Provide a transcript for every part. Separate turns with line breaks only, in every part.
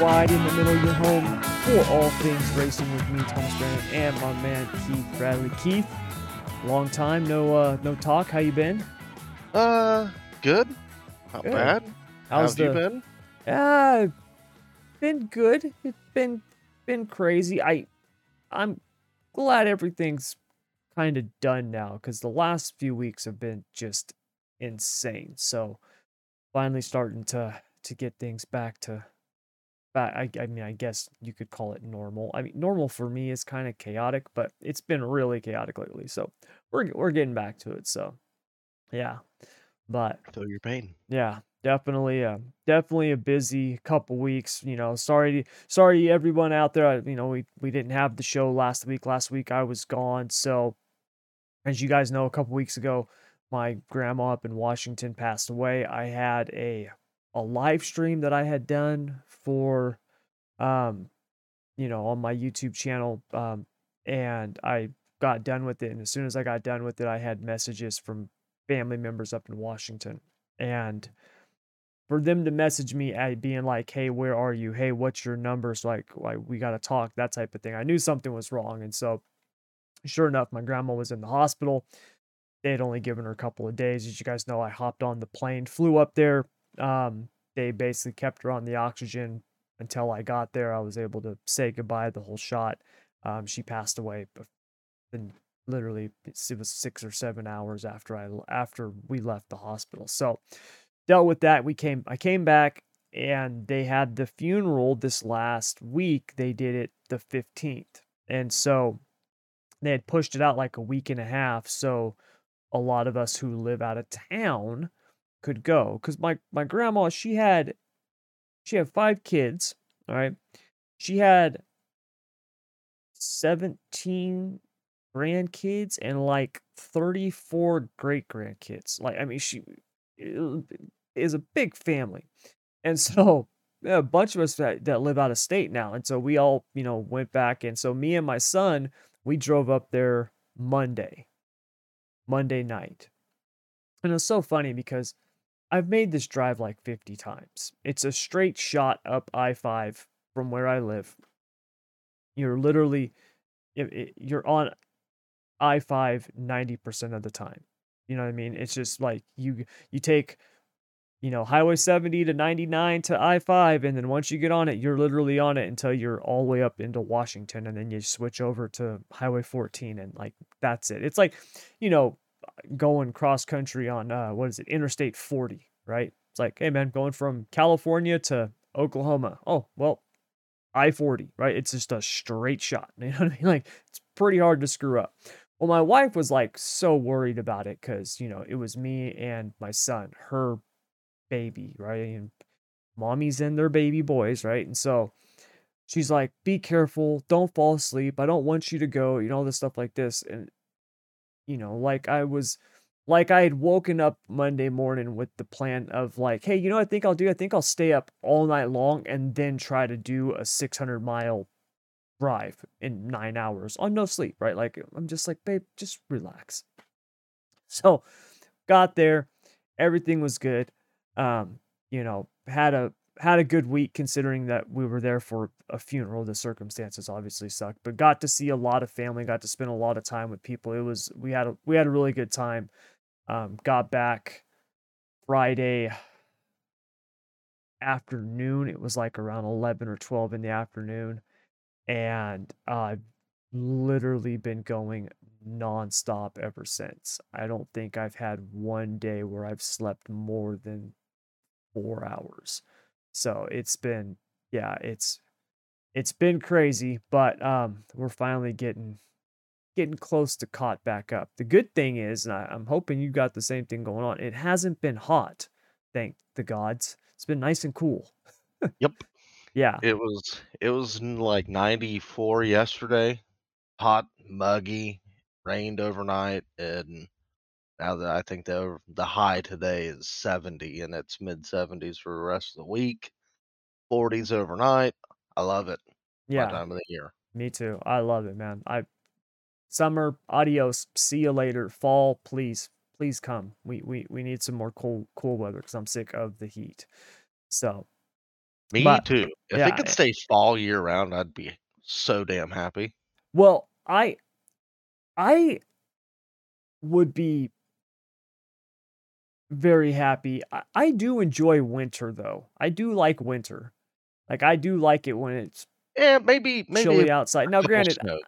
Wide in the middle of your home for all things racing with me, Thomas Brandon, and my man Keith Bradley. Keith, long time no uh no talk. How you been?
Uh, good. Not
Good.
bad.
How's
How've you been?
uh been good. It's been been crazy. I I'm glad everything's kind of done now because the last few weeks have been just insane. So finally starting to to get things back to back. I, I mean, I guess you could call it normal. I mean, normal for me is kind of chaotic, but it's been really chaotic lately. So we're we're getting back to it. So yeah, but
Feel your pain.
yeah, definitely, uh, definitely a busy couple weeks. You know, sorry, sorry everyone out there. I- You know, we we didn't have the show last week. Last week I was gone. So, as you guys know, a couple weeks ago, my grandma up in Washington passed away. I had a a live stream that I had done for, um, you know, on my YouTube channel, um, and I got done with it. And as soon as I got done with it, I had messages from family members up in Washington, and for them to message me at being like, "Hey, where are you? Hey, what's your number?" So like, like we got to talk, that type of thing. I knew something was wrong, and so sure enough, my grandma was in the hospital. They had only given her a couple of days. As you guys know, I hopped on the plane, flew up there. Um, they basically kept her on the oxygen until I got there. I was able to say goodbye the whole shot. Um, she passed away, and literally it was six or seven hours after I after we left the hospital. So dealt with that. We came, I came back, and they had the funeral this last week. They did it the fifteenth, and so they had pushed it out like a week and a half. So a lot of us who live out of town could go because my my grandma she had she had five kids all right? She had 17 grandkids and like 34 great grandkids like i mean she is a big family. And so a bunch of us that, that live out of state now and so we all you know went back and so me and my son we drove up there monday monday night. And it's so funny because I've made this drive like 50 times. It's a straight shot up I 5 from where I live. You're literally, you're on I 5 90% of the time. You know what I mean? It's just like you, you take, you know, Highway 70 to 99 to I 5, and then once you get on it, you're literally on it until you're all the way up into Washington, and then you switch over to Highway 14, and like that's it. It's like, you know, going cross country on uh what is it interstate 40 right? It's like hey man going from california to oklahoma. Oh well i-40 right? It's just a straight shot you know what i mean? Like it's pretty hard to screw up. Well my wife was like so worried about it because you know it was me and my son her baby right? And mommy's and their baby boys right? And so she's like be careful. Don't fall asleep. I don't want you to go you know all this stuff like this. And you know, like I was like I had woken up Monday morning with the plan of like, hey, you know I think I'll do? I think I'll stay up all night long and then try to do a 600 mile drive in nine hours on no sleep, right? Like I'm just like, babe, just relax. So got there, everything was good. Um, you know, had a had a good week considering that we were there for a funeral. The circumstances obviously sucked, but got to see a lot of family, got to spend a lot of time with people. It was we had a we had a really good time. Um, got back Friday afternoon. It was like around 11 or 12 in the afternoon. And I've literally been going nonstop ever since. I don't think I've had one day where I've slept more than four hours. So it's been, yeah, it's it's been crazy, but um, we're finally getting getting close to caught back up. The good thing is, and I, I'm hoping you got the same thing going on. It hasn't been hot, thank the gods. It's been nice and cool.
Yep.
Yeah,
It was it was like 94 yesterday. Hot, muggy, rained overnight, and now that I think the the high today is 70, and it's mid 70s for the rest of the week. 40s overnight. I love it. My
yeah,
time of the year.
me too. I love it, man. I summer, adios. See you later. Fall, please, please come. We we we need some more cool cool weather because I'm sick of the heat. So
Me
But
too. If
yeah,
it could
eh
stay fall year round, I'd be so damn happy.
Well, I I would be very happy. I, I do enjoy winter though. I do like winter. Like I do like it when it's
Yeah, maybe maybe
chilly outside. Now, granted,
snows.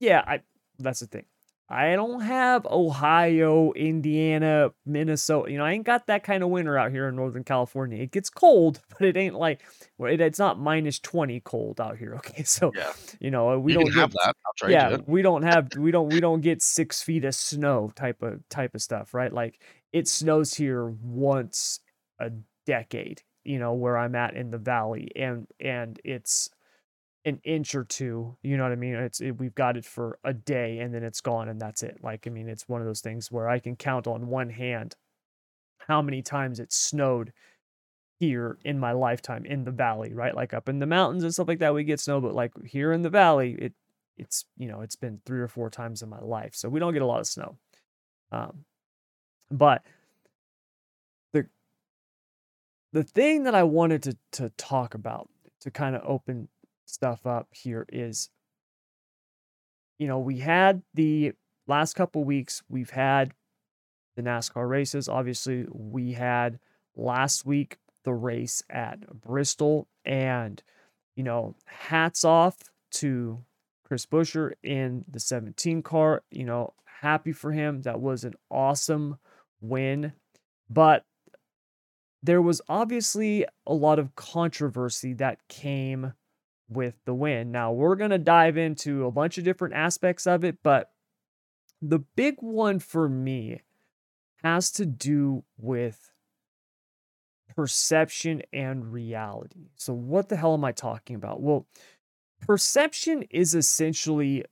yeah, I that's the thing. I don't have Ohio, Indiana, Minnesota. You know, I ain't got that kind of winter out here in Northern California. It gets cold, but it ain't like well, it, it's not minus 20 cold out here. Okay. So,
Yeah.
you know, uh, we
You
don't get
have that.
Yeah, we don't have we don't we don't get six feet of snow type of type of stuff, right? Like it snows here once a decade, you know, where I'm at in the valley, and and it's an inch or two. You know what I mean? It's it, we've got it for a day, and then it's gone, and that's it. Like I mean, it's one of those things where I can count on one hand how many times it snowed here in my lifetime in the valley, right? Like up in the mountains and stuff like that, we get snow, but like here in the valley, it it's you know it's been three or four times in my life, so we don't get a lot of snow. Um, but the the thing that I wanted to to talk about to kind of open stuff up here is, you know, we had the last couple weeks, we've had the NASCAR races. Obviously, we had last week the race at Bristol, and you know, hats off to Chris Buescher in the 17 car. You know, happy for him. That was an awesome win. But there was obviously a lot of controversy that came with the win. Now, we're going to dive into a bunch of different aspects of it, but the big one for me has to do with perception and reality. So, what the hell am I talking about? Well, perception is essentially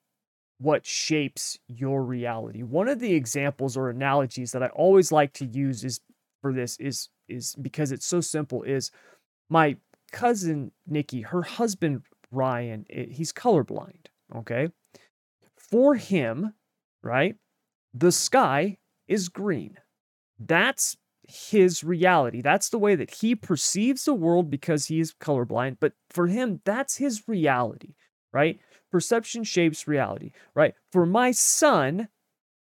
what shapes your reality. One of the examples or analogies that I always like to use is for this is is because it's so simple is my cousin Nikki, her husband Ryan, he's colorblind, okay? For him, right? The sky is green. That's his reality. That's the way that he perceives the world because he is colorblind. But for him, that's his reality, right? Perception shapes reality, right? For my son,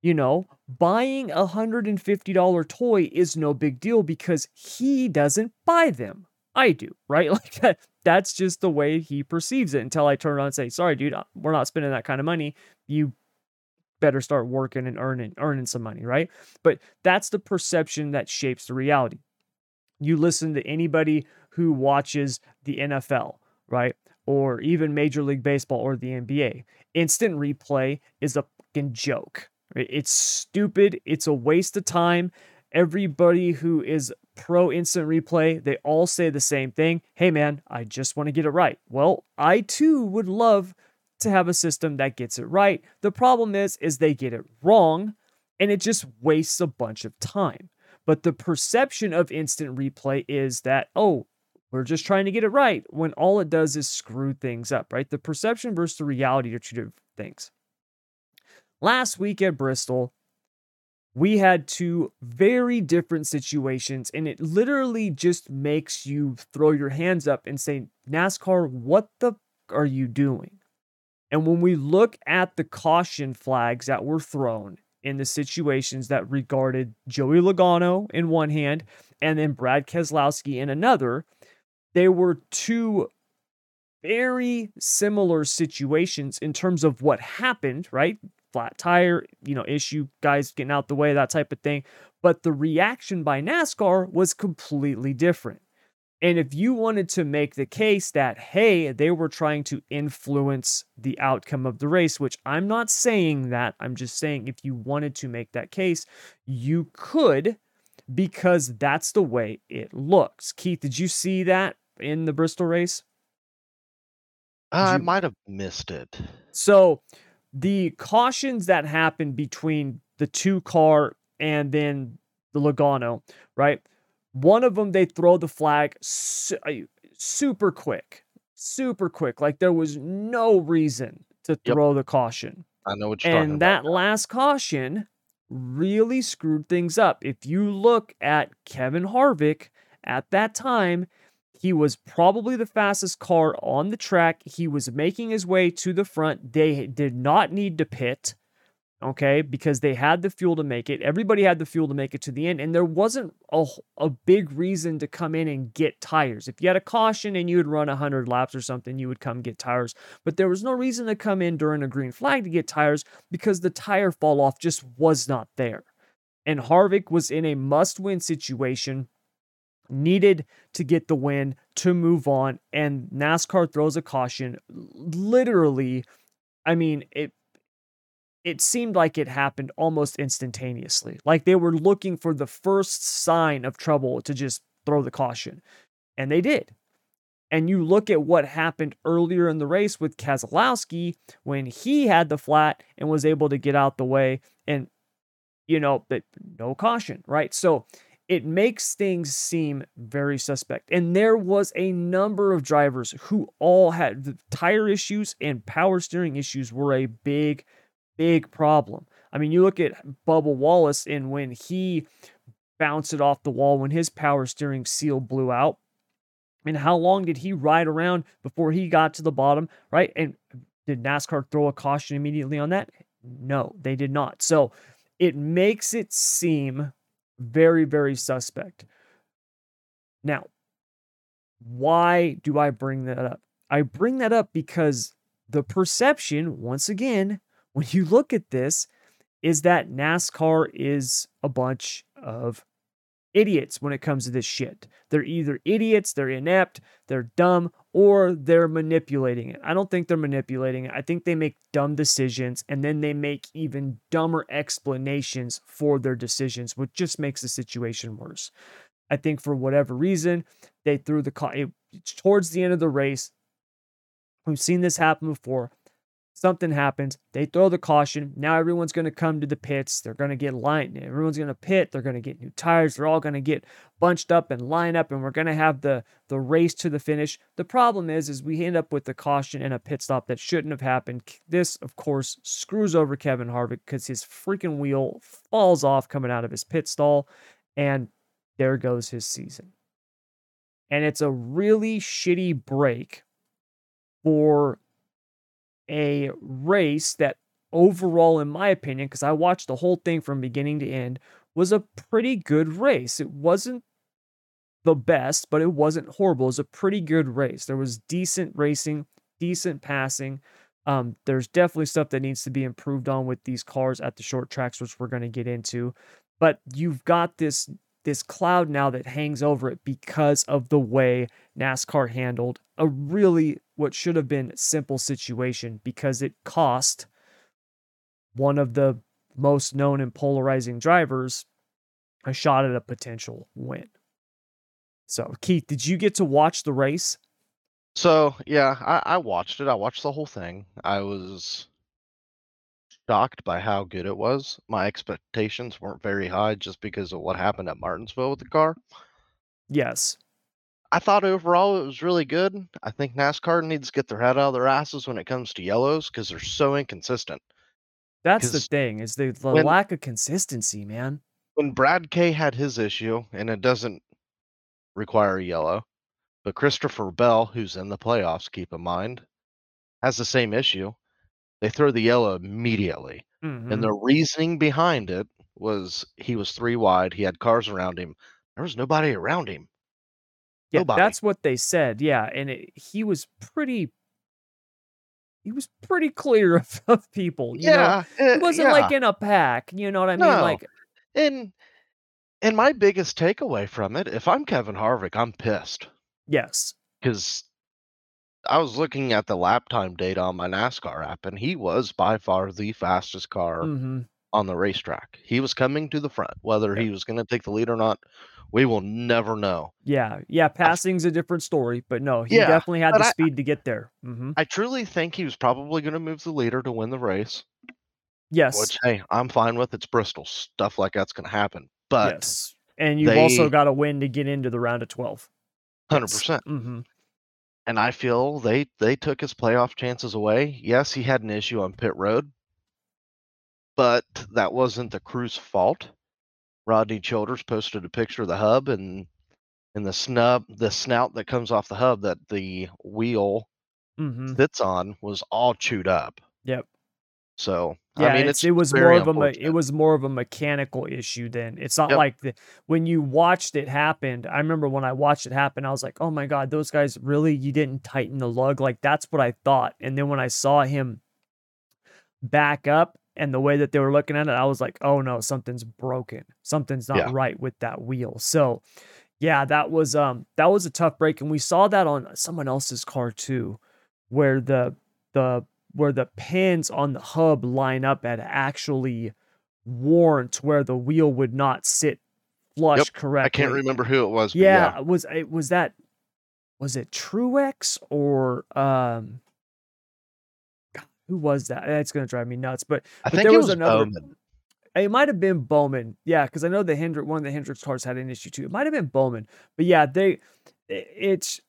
you know, buying a $150 toy is no big deal because he doesn't buy them. I do, right? Like that, that's just the way he perceives it until I turn around and say, sorry, dude, uh, we're not spending that kind of money. You better start working and earning earning some money, right? But that's the perception that shapes the reality. You listen to anybody who watches the NFL, right? Or even Major League Baseball or the NBA. Instant replay is a fucking joke. It's stupid. It's a waste of time. Everybody who is pro instant replay, they all say the same thing. Hey man, I just want to get it right. Well, I too would love to have a system that gets it right. The problem is is they get it wrong and it just wastes a bunch of time. But the perception of instant replay is that oh, we're just trying to get it right when all it does is screw things up, right? The perception versus the reality are two different things. Last week at Bristol, we had two very different situations, and it literally just makes you throw your hands up and say, NASCAR, what the are you doing? And when we look at the caution flags that were thrown in the situations that regarded Joey Logano in one hand and then Brad Keselowski in another, they were two very similar situations in terms of what happened, right? Flat tire, you know, issue, guys getting out the way, that type of thing. But the reaction by NASCAR was completely different. And if you wanted to make the case that, hey, they were trying to influence the outcome of the race, which I'm not saying that, I'm just saying if you wanted to make that case, you could because that's the way it looks. Keith, did you see that in the Bristol race?
I
you-
might have missed it.
So the cautions that happened between the two car and then the Logano, right? One of them they throw the flag su- super quick, super quick. Like there was no reason to
Yep.
throw the caution.
I know what you're talking about.
And that last caution really screwed things up. If you look at Kevin Harvick at that time, He was probably the fastest car on the track. He was making his way to the front. They did not need to pit, okay, because they had the fuel to make it. Everybody had the fuel to make it to the end, and there wasn't a, a big reason to come in and get tires. If you had a caution and you would run 100 laps or something, you would come get tires. But there was no reason to come in during a green flag to get tires because the tire fall off just was not there. And Harvick was in a must win situation needed to get the win to move on and NASCAR throws a caution. Literally I mean it it seemed like it happened almost instantaneously. Like they were looking for the first sign of trouble to just throw the caution and they did. And you look at what happened earlier in the race with Keselowski when he had the flat and was able to get out the way and you know that no caution right? So it makes things seem very suspect. And there was a number of drivers who all had tire issues and power steering issues were a big, big problem. I mean, you look at Bubba Wallace and when he bounced it off the wall, when his power steering seal blew out, and how long did he ride around before he got to the bottom, right? And did NASCAR throw a caution immediately on that? No, they did not. So it makes it seem very, very suspect. Now, why do I bring that up? I bring that up because the perception, once again, when you look at this, is that NASCAR is a bunch of idiots when it comes to this shit. They're either idiots, they're inept, they're dumb, or they're manipulating it. I don't think they're manipulating it. I think they make dumb decisions and then they make even dumber explanations for their decisions, which just makes the situation worse. I think for whatever reason, they threw the car towards the end of the race. We've seen this happen before something happens. They throw the caution. Now everyone's going to come to the pits. They're going to get lined. Everyone's going to pit. They're going to get new tires. They're all going to get bunched up and line up, and we're going to have the the race to the finish. The problem is, is we end up with the caution and a pit stop that shouldn't have happened. This, of course, screws over Kevin Harvick because his freaking wheel falls off coming out of his pit stall, and there goes his season. And it's a really shitty break for a race that overall, in my opinion, because I watched the whole thing from beginning to end, was a pretty good race. It wasn't the best, but it wasn't horrible. It was a pretty good race. There was decent racing, decent passing. Um, there's definitely stuff that needs to be improved on with these cars at the short tracks, which we're going to get into. But you've got this this cloud now that hangs over it because of the way NASCAR handled a really what should have been simple situation because it cost one of the most known and polarizing drivers a shot at a potential win. So, Keith, did you get to watch the race?
So, yeah, I, I watched it. I watched the whole thing. I was shocked by how good it was. My expectations weren't very high just because of what happened at Martinsville with the car.
Yes.
I thought overall it was really good. I think NASCAR needs to get their head out of their asses when it comes to yellows because they're so inconsistent.
That's the thing is the, the
when-
lack of consistency, man.
When Brad K had his issue, and it doesn't require a yellow, but Christopher Bell, who's in the playoffs, keep in mind, has the same issue. They throw the yellow immediately.
Mhm.
And the reasoning behind it was he was three wide, he had cars around him. There was nobody around him.
Yeah,
Nobody.
that's what they said. Yeah, and it, he was pretty. He was pretty clear of, of people. You know?
yeah,
he
eh,
wasn't
yeah.
like in a pack. You know what I mean?
No.
Like,
and and my biggest takeaway from it, if I'm Kevin Harvick, I'm pissed
yes,
because I was looking at the lap time data on my NASCAR app, and he was by far the fastest car
hmm
on the racetrack. He was coming to the front. Whether
Yeah.
he was going to take the lead or not, we will never know.
yeah, yeah. Passing's a different story, but no, he
Yeah,
definitely had the
I-
speed to get there. hmm
I truly think he was probably going to move the leader to win the race,
Yes,
which hey, I'm fine with. It's Bristol. Stuff like that's going to happen. But
yes, and you've also got to win to get into the round of twelve.
hundred percent.
Mm-hmm.
And I feel they they took his playoff chances away. Yes, he had an issue on pit road, but that wasn't the crew's fault. Rodney Childers posted a picture of the hub, and and the snub, the snout that comes off the hub that the wheel
mm-hmm.
sits on was all chewed up.
Yep.
So, I
Yeah,
mean,
it's
it's
it was more of a it was more of a mechanical issue then. It's not
Yep.
like the when you watched it happen, I remember when I watched it happen, I was like, "Oh my god, those guys really you didn't tighten the lug?" Like, that's what I thought, and then when I saw him back up and the way that they were looking at it, I was like, "Oh no, something's broken. Something's not
Yeah.
right with that wheel." So, yeah, that was, um, that was a tough break, and we saw that on someone else's car too, where the the where the pins on the hub line up had actually to where the wheel would not sit flush
Yep. I can't remember who it was, yeah.
Yeah, was it was that was it Truex or um God, who was that? That's gonna drive me nuts. But
I
but
think
there
it
was
was
another
Bowman.
it might have been Bowman. Yeah, because I know the Hendrick one of the Hendricks cars had an issue too. It might have been Bowman. But yeah, they it's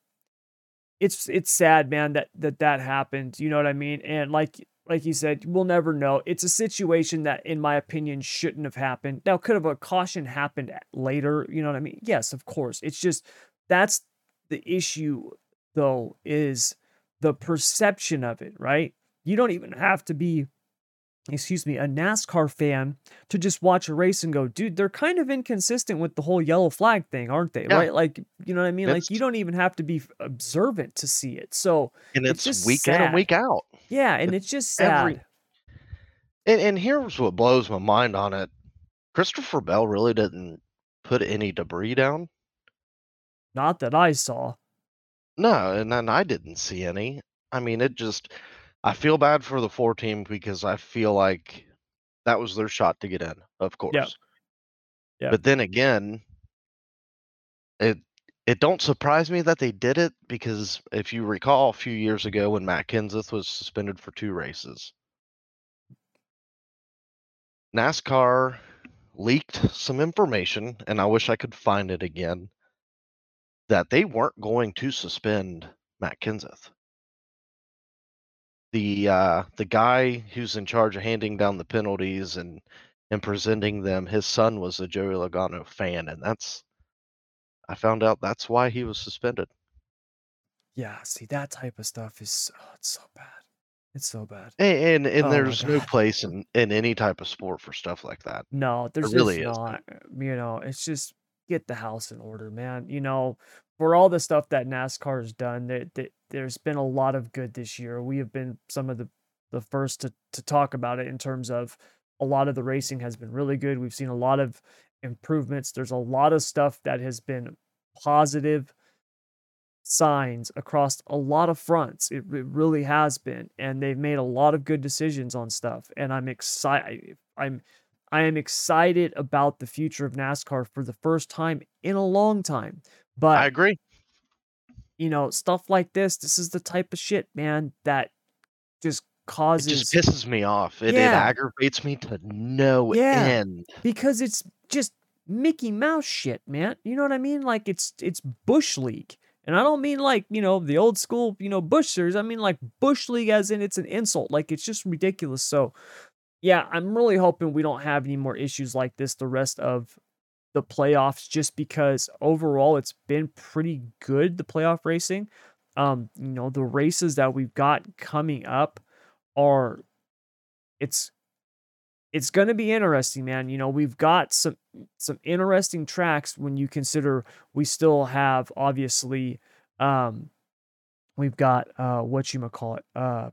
it's it's sad, man, that that that happened. You know what I mean? And like like you said, we'll never know. It's a situation that, in my opinion, shouldn't have happened. Now, could have a caution happened later? You know what I mean? Yes, of course. It's just that's the issue, though, is the perception of it, right? You don't even have to be excuse me, a NASCAR fan to just watch a race and go, dude, they're kind of inconsistent with the whole yellow flag thing, aren't they?
Yeah.
Right? Like, you know what I mean? Like, you don't even have to be observant to see it. So
and
it's
it's
just
week in and week out.
Yeah, and
It's
it's just
every
sad.
and and here's what blows my mind on it. Christopher Bell really didn't put any debris down.
Not that I saw.
No, and then I didn't see any. I mean, it just I feel bad for the 4 team because I feel like that was their shot to get in, of
Yeah.
course.
Yeah.
But then again, it it don't surprise me that they did it because if you recall a few years ago when Matt Kenseth was suspended for 2 races, NASCAR leaked some information, and I wish I could find it again, that they weren't going to suspend Matt Kenseth. The uh, the guy who's in charge of handing down the penalties and and presenting them, his son was a Joey Logano fan, and that's I found out that's why he was suspended.
Yeah, see, that type of stuff is oh, it's so bad. It's so bad.
A- And and
Oh
there's no place in in any type of sport for stuff like that.
No, there's
really
not. uh, You know, it's just get the house in order, man. You know, for all the stuff that NASCAR has done, there, there there's been a lot of good this year. We have been some of the the first to to talk about it in terms of a lot of the racing has been really good. We've seen a lot of improvements. There's a lot of stuff that has been positive signs across a lot of fronts. It, it really has been, and they've made a lot of good decisions on stuff. And I'm excited. I'm I am excited about the future of NASCAR for the first time in a long time.
I agree.
you know, stuff like this, this is the type of shit, man, that just causes
It just pisses me off. It it aggravates me to no
yeah,
end.
because it's just Mickey Mouse shit, man. You know what I mean? Like it's it's Bush League. And I don't mean like, you know, the old school, you know, Busch series. I mean like Bush League as in it's an insult. Like it's just ridiculous. So, yeah, I'm really hoping we don't have any more issues like this the rest of the playoffs just because overall it's been pretty good the playoff racing. Um, you know, the races that we've got coming up are it's it's going to be interesting, man. You know, we've got some some interesting tracks when you consider we still have obviously um we've got uh what you might call it uh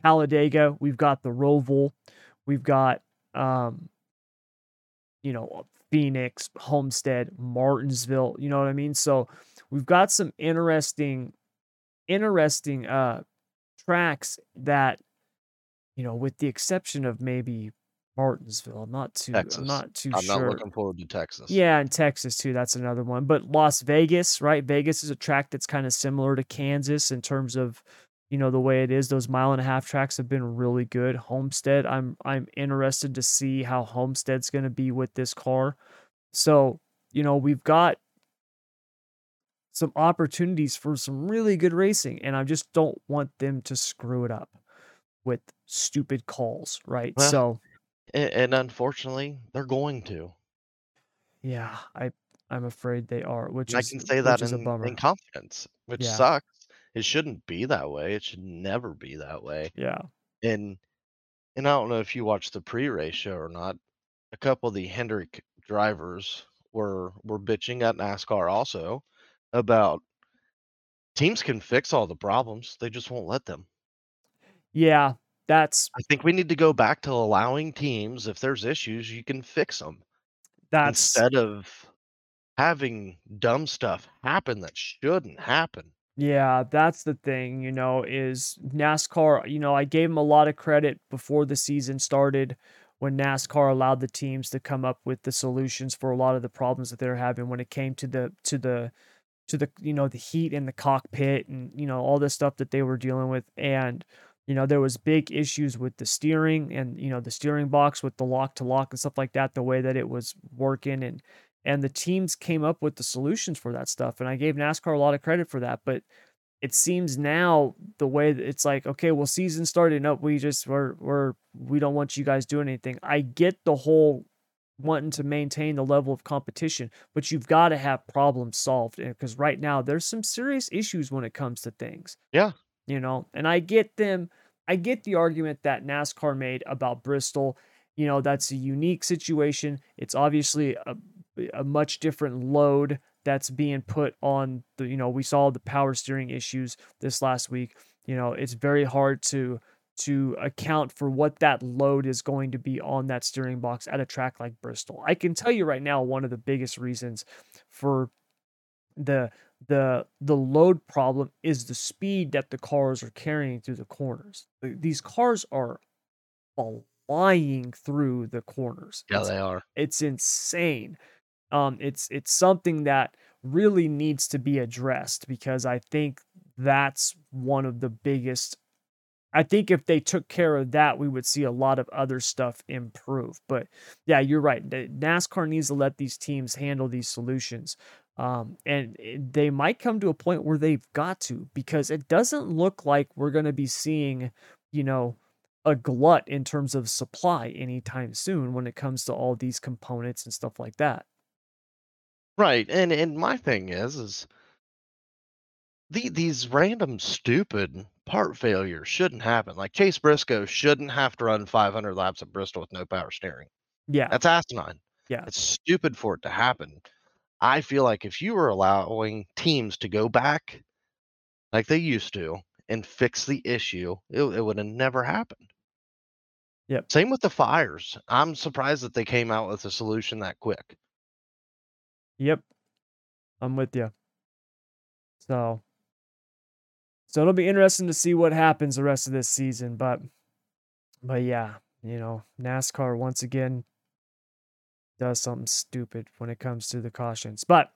Talladega, we've got the Roval, we've got um you know Phoenix, Homestead, Martinsville, you know what I mean? So we've got some interesting interesting uh tracks that you know with the exception of maybe Martinsville, I'm not too I'm not too
I'm not looking forward to Texas.
Yeah, and Texas too. That's another one. But Las Vegas, right? Vegas is a track that's kind of similar to Kansas in terms of, you know, the way it is. Those mile and a half tracks have been really good. Homestead, I'm I'm interested to see how Homestead's going to be with this car. So, you know, we've got some opportunities for some really good racing, and I just don't want them to screw it up with stupid calls, right?
Well,
So,
and, and unfortunately, they're going to.
yeah, I I'm afraid they are, which
I
is
can say
that
that
is a
in in confidence, which
Yeah.
sucks. It shouldn't be that way, it should never be that way.
Yeah.
And and I don't know if you watched the pre-race show or not, a couple of the Hendrick drivers were were bitching at NASCAR also about teams can fix all the problems, they just won't let them.
Yeah, that's
I think we need to go back to allowing teams, if there's issues, you can fix them
that's
instead of having dumb stuff happen that shouldn't happen.
Yeah, that's the thing, you know, is NASCAR, you know, I gave him a lot of credit before the season started when NASCAR allowed the teams to come up with the solutions for a lot of the problems that they're having when it came to the to the to the you know the heat in the cockpit and you know all this stuff that they were dealing with. And you know there was big issues with the steering and you know the steering box with the lock to lock and stuff like that the way that it was working and and the teams came up with the solutions for that stuff and I gave NASCAR a lot of credit for that but it seems now the way that it's like okay well season starting up we just we're we're we don't want you guys doing anything I get the whole wanting to maintain the level of competition, but you've got to have problems solved eh, because right now there's some serious issues when it comes to things,
Yeah.
you know. And I get them, I get the argument that NASCAR made about Bristol. You know, that's a unique situation. It's obviously a, a much different load that's being put on the, you know, we saw the power steering issues this last week. You know, it's very hard to to account for what that load is going to be on that steering box at a track like Bristol. I can tell you right now one of the biggest reasons for the the the load problem is the speed that the cars are carrying through the corners. These cars are flying through the corners.
Yeah,
It's
they are.
it's insane. Um, it's it's something that really needs to be addressed because I think that's one of the biggest I think if they took care of that, we would see a lot of other stuff improve. But yeah, you're right. NASCAR needs to let these teams handle these solutions. Um, and they might come to a point where they've got to because it doesn't look like we're going to be seeing, you know, a glut in terms of supply anytime soon when it comes to all these components and stuff like that.
Right, and and my thing is is the these random stupid part failures shouldn't happen. Like Chase Briscoe shouldn't have to run 500 laps at Bristol with no power steering.
Yeah.
That's asinine.
Yeah.
It's stupid for it to happen. I feel like if you were allowing teams to go back like they used to and fix the issue, it, it would have never happened.
Yep.
Same with the fires. I'm surprised that they came out with a solution that quick.
Yep. I'm with you. So, so it'll be interesting to see what happens the rest of this season. But, but yeah, you know, NASCAR once again does something stupid when it comes to the cautions. But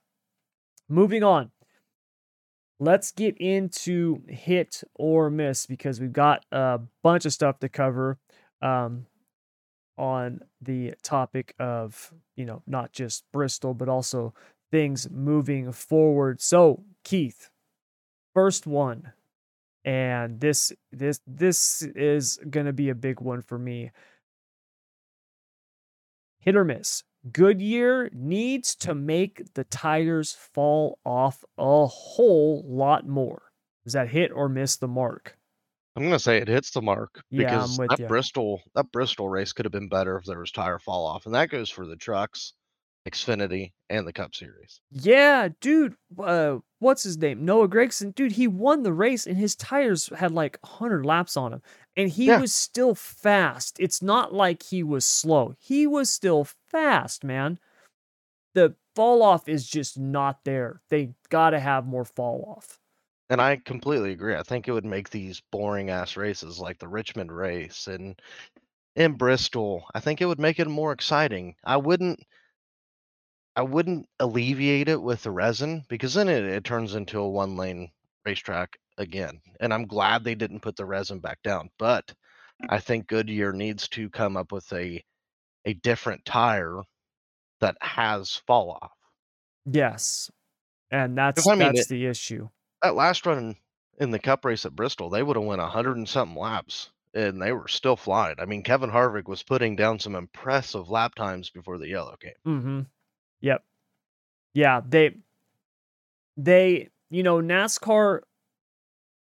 moving on, let's get into hit or miss because we've got a bunch of stuff to cover. Um, on the topic of, you know, not just Bristol, but also things moving forward. So, Keith, first one, and this this this is going to be a big one for me. Hit or miss. Goodyear needs to make the tires fall off a whole lot more. Does that hit or miss the mark?
I'm gonna say it hits the mark because
with
that
ya.
Bristol that Bristol race could have been better if there was tire fall off, and that goes for the trucks, Xfinity, and the Cup Series.
Yeah, dude. Uh, what's his name? Noah Gragson. Dude, he won the race and his tires had like 100 laps on him. And he
Yeah.
was still fast. It's not like he was slow. He was still fast, man. The fall off is just not there. They got to have more fall off.
And I completely agree. I think it would make these boring ass races like the Richmond race and in Bristol. I think it would make it more exciting. I wouldn't I wouldn't alleviate it with the resin because then it, it turns into a one lane racetrack again. And I'm glad they didn't put the resin back down. But I think Goodyear needs to come up with a a different tire that has fall off.
Yes. And that's
I mean,
that's
it-
the issue.
That last run in the cup race at Bristol, they would have went a hundred and something laps and they were still flying. I mean, Kevin Harvick was putting down some impressive lap times before the yellow came.
Mm-hmm. Yep. Yeah, they they, you know, NASCAR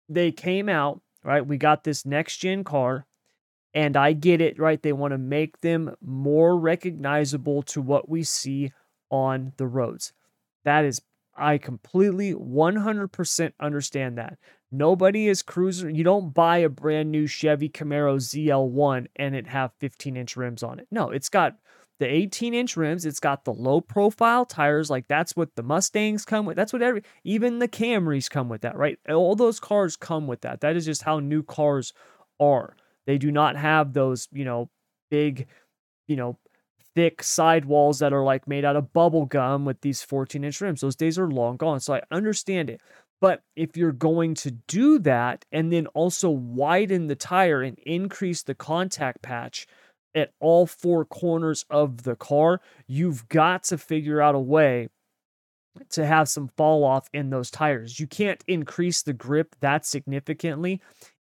they came out, right? We got this next gen car and I get it, right? They want to make them more recognizable to what we see on the roads. That is I completely 100% understand that. Nobody is cruising. You don't buy a brand new Chevy Camaro ZL1 and it have 15 inch rims on it. No, it's got the 18 inch rims. It's got the low profile tires. Like that's what the Mustangs come with. That's what every, even the Camrys come with that, right? All those cars come with that. That is just how new cars are. They do not have those, you know, big, you know, thick sidewalls that are like made out of bubble gum with these 14 inch rims. Those days are long gone. So I understand it. But if you're going to do that and then also widen the tire and increase the contact patch at all four corners of the car, you've got to figure out a way to have some fall off in those tires. You can't increase the grip that significantly.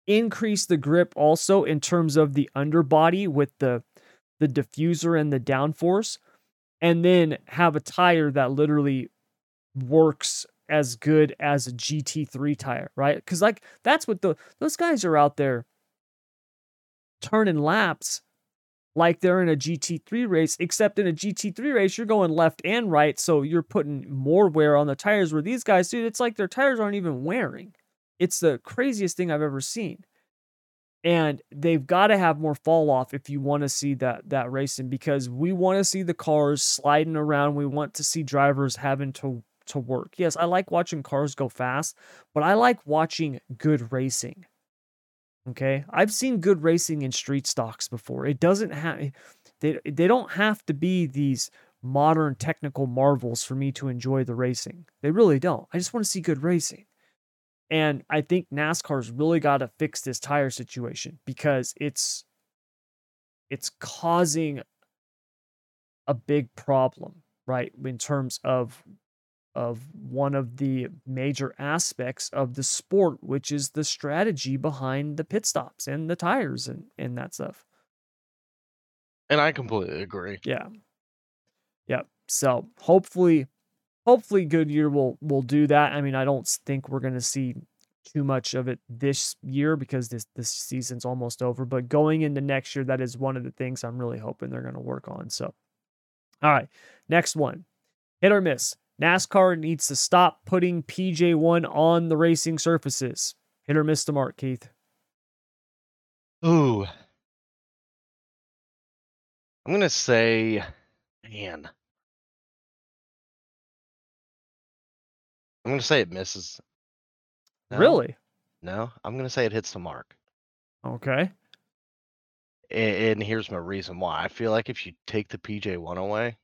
Increase the grip also in terms of the underbody with the the diffuser and the downforce, and then have a tire that literally works as good as a GT3 tire, right? Because like that's what the those guys are out there turning laps like they're in a GT3 race, except in a GT3 race, you're going left and right. So you're putting more wear on the tires where these guys, dude, it's like their tires aren't even wearing. It's the craziest thing I've ever seen and they've got to have more fall off if you want to see that that racing because we want to see the cars sliding around we want to see drivers having to to work. Yes i like watching cars go fast but i like watching good racing. Okay? I've seen good racing in street stocks before. It doesn't have eh, they, they don't have to be these modern technical marvels for me to enjoy the racing. They really don't. I just want to see good racing and I think NASCAR's really got to fix this tire situation because it's it's causing a big problem, right? In terms of of one of the major aspects of the sport, which is the strategy behind the pit stops and the tires and, and that stuff.
And I completely agree.
Yeah. Yep. So hopefully hopefully Goodyear will will do that. I mean, I don't think we're going to see too much of it this year because this this season's almost over, but going into next year that is one of the things I'm really hoping they're going to work on. So all right, next one. Hit or miss. NASCAR needs to stop putting PJ1 on the racing surfaces. Hit or miss the mark, Keith.
Ooh. I'm going to say, man, I'm gonna say it misses. No,
Really?
no, I'm gonna say it hits the mark.
Okay.
And, and here's my reason why. I feel like if you take the PJ1 away,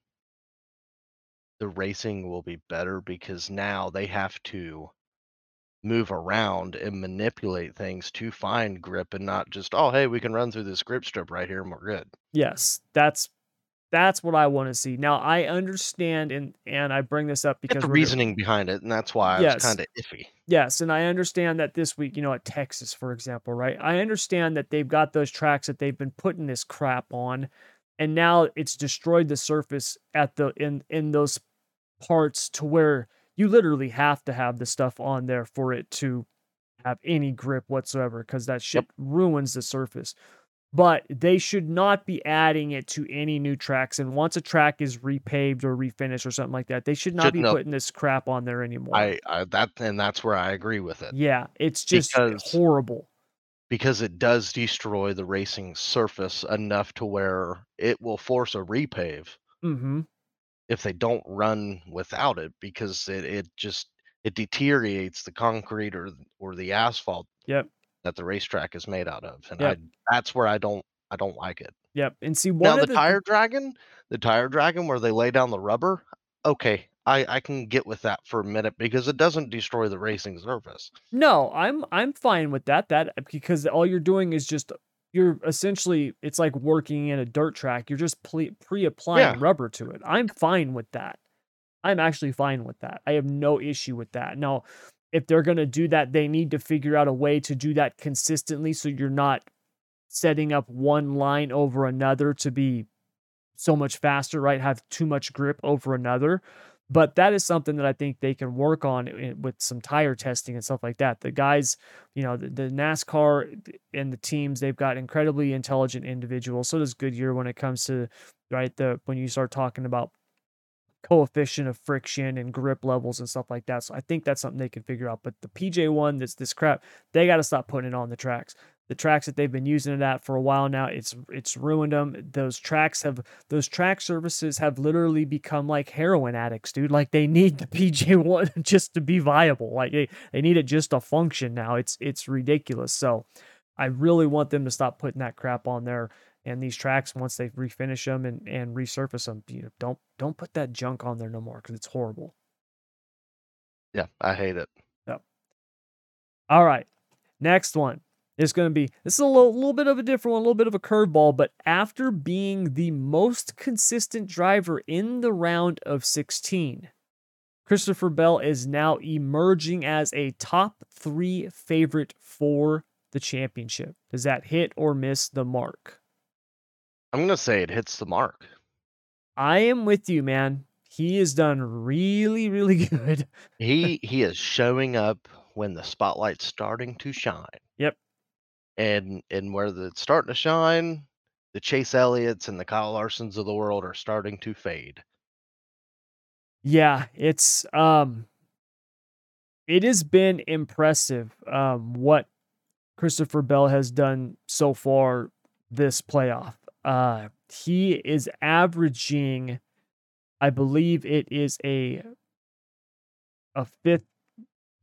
the racing will be better because now they have to move around and manipulate things to find grip and not just, oh, hey, we can run through this grip strip right here and we're good.
Yes, that's that's what I want to see. Now I understand and and I bring this up because
the
we're gonna,
reasoning behind it, and that's why I was kind of iffy.
yes, and I understand that this week, you know, at Texas, for example, right? I understand that they've got those tracks that they've been putting this crap on, and now it's destroyed the surface at the in in those parts to where you literally have to have the stuff on there for it to have any grip whatsoever because that shit
Yep.
ruins the surface. But they should not be adding it to any new tracks. And once a track is repaved or refinished or something like that, they should not be
Shouldn't have.
putting this crap on there anymore.
I, I that and that's where I agree with it
Yeah, it's just
because
horrible.
because it does destroy the racing surface enough to where it will force a repave
hmm
if they don't run without it because it, it just it deteriorates the concrete or or the asphalt
Yep.
That the racetrack is made out of and
Yep.
i that's where i don't i don't like it
Yep. And see,
now
one
the
of the
tire dragon the tire dragon where they lay down the rubber okay i i can get with that for a minute because it doesn't destroy the racing surface
No, I'm I'm fine with that. That uh, because all you're doing is just you're essentially it's like working in a dirt track. You're just ple- pre-applying
yeah
rubber to it. I'm fine with that. I'm actually fine with that. I have no issue with that. Now, if they're going to do that, they need to figure out a way to do that consistently so you're not setting up one line over another to be so much faster, right? Have too much grip over another. But that is something that I think they can work on with some tire testing and stuff like that. The guys, you know, the, the NASCAR and the teams, they've got incredibly intelligent individuals. So does Goodyear when it comes to right the when you start talking about coefficient of friction and grip levels and stuff like that. So I think that's something they can figure out. But the PJ one, this this crap, they got to stop putting it on the tracks. The tracks that they've been using it at for a while now, it's it's ruined them. Those tracks have those track services have literally become like heroin addicts, dude. Like they need the PJ one just to be viable. Like they, they need it just to function now. It's it's ridiculous. So I really want them to stop putting that crap on there and these tracks once they refinish them and, and resurface them you know, don't don't put that junk on there no more because it's horrible.
Yeah, I hate it. yep.
All right next one is going to be this is a little, little bit of a different one a little bit of a curveball but after being the most consistent driver in the round of 16 christopher bell is now emerging as a top three favorite for the championship. Does that hit or miss the mark
I'm gonna say it hits the mark.
I am with you, man. He has done really, really good.
He he is showing up when the spotlight's starting to shine.
Yep.
And and where the- it's starting to shine, the Chase Elliott's and the Kyle Larsons of the world are starting to fade.
Yeah, it's um it has been impressive um what Christopher Bell has done so far this playoff. Uh he is averaging I believe it is a a fifth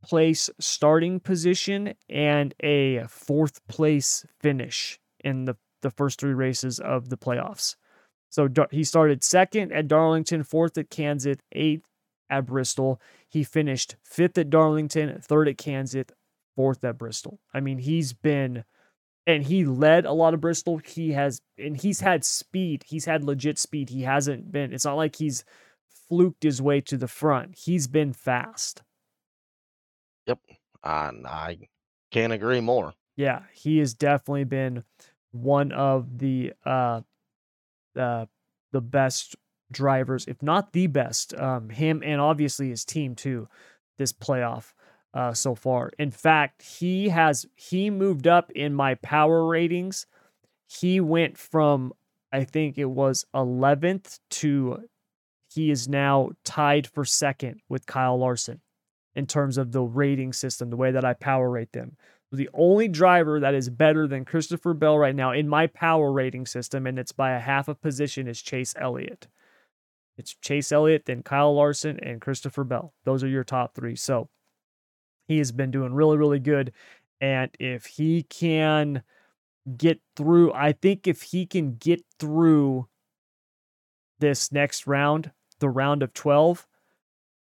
place starting position and a fourth place finish in the the first three races of the playoffs. So he started second at Darlington, fourth at Kansas, eighth at Bristol. He finished fifth at Darlington, third at Kansas, fourth at Bristol. I mean, he's been and he led a lot of Bristol. He has and he's had speed. He's had legit speed. He hasn't been. It's not like he's fluked his way to the front. He's been fast.
And I can't agree more.
Yeah, he has definitely been one of the uh uh the best drivers, if not the best. Um him and obviously his team too this playoff uh so far. In fact, he has he moved up in my power ratings. He went from I think it was 11th to he is now tied for second with Kyle Larson in terms of the rating system, the way that I power rate them. The only driver that is better than Christopher Bell right now in my power rating system, and it's by a half a position, is Chase Elliott. It's Chase Elliott, then Kyle Larson, and Christopher Bell. Those are your top three. So he has been doing really, really good. And if he can get through, I think if he can get through this next round, the round of 12,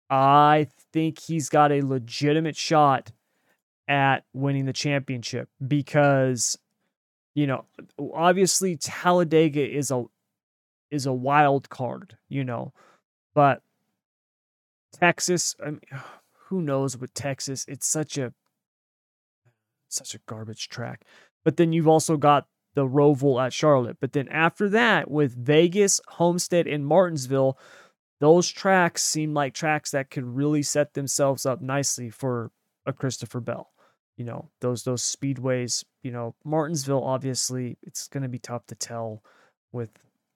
I think he's got a legitimate shot at winning the championship because you know obviously Talladega is a is a wild card, you know. But Texas, I mean, who knows with Texas? It's such a such a garbage track. But then you've also got the Roval at Charlotte. But then after that, with Vegas, Homestead, and Martinsville, those tracks seem like tracks that could really set themselves up nicely for a Christopher Bell. You know, those those speedways, you know, Martinsville obviously it's going to be tough to tell with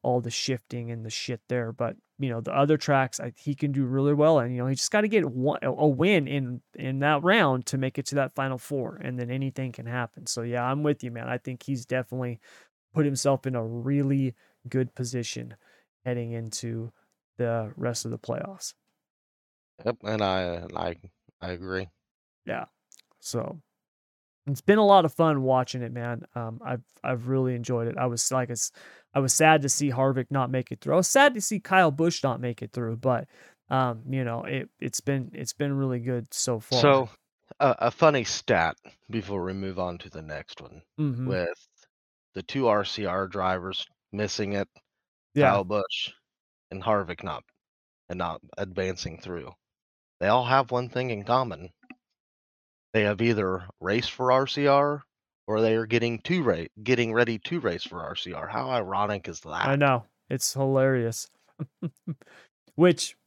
all the shifting and the shit there, but you know, the other tracks I, he can do really well and you know, he just got to get one, a win in in that round to make it to that final four and then anything can happen. So yeah, I'm with you, man. I think he's definitely put himself in a really good position heading into the rest of the playoffs.
Yep, and I and I I agree.
Yeah so it's been a lot of fun watching it, man. Um, I've I've really enjoyed it. I was like, it's, I was sad to see Harvick not make it through. I was sad to see Kyle Busch not make it through, but um, you know, it it's been it's been really good so far.
So a a funny stat before we move on to the next one
Mhm.
with the two RCR drivers missing it,
yeah,
Kyle Busch and Harvick not and not advancing through. They all have one thing in common. They have either raced for RCR or they are getting to race, getting ready to race for RCR. How ironic is that?
I know it's hilarious. Which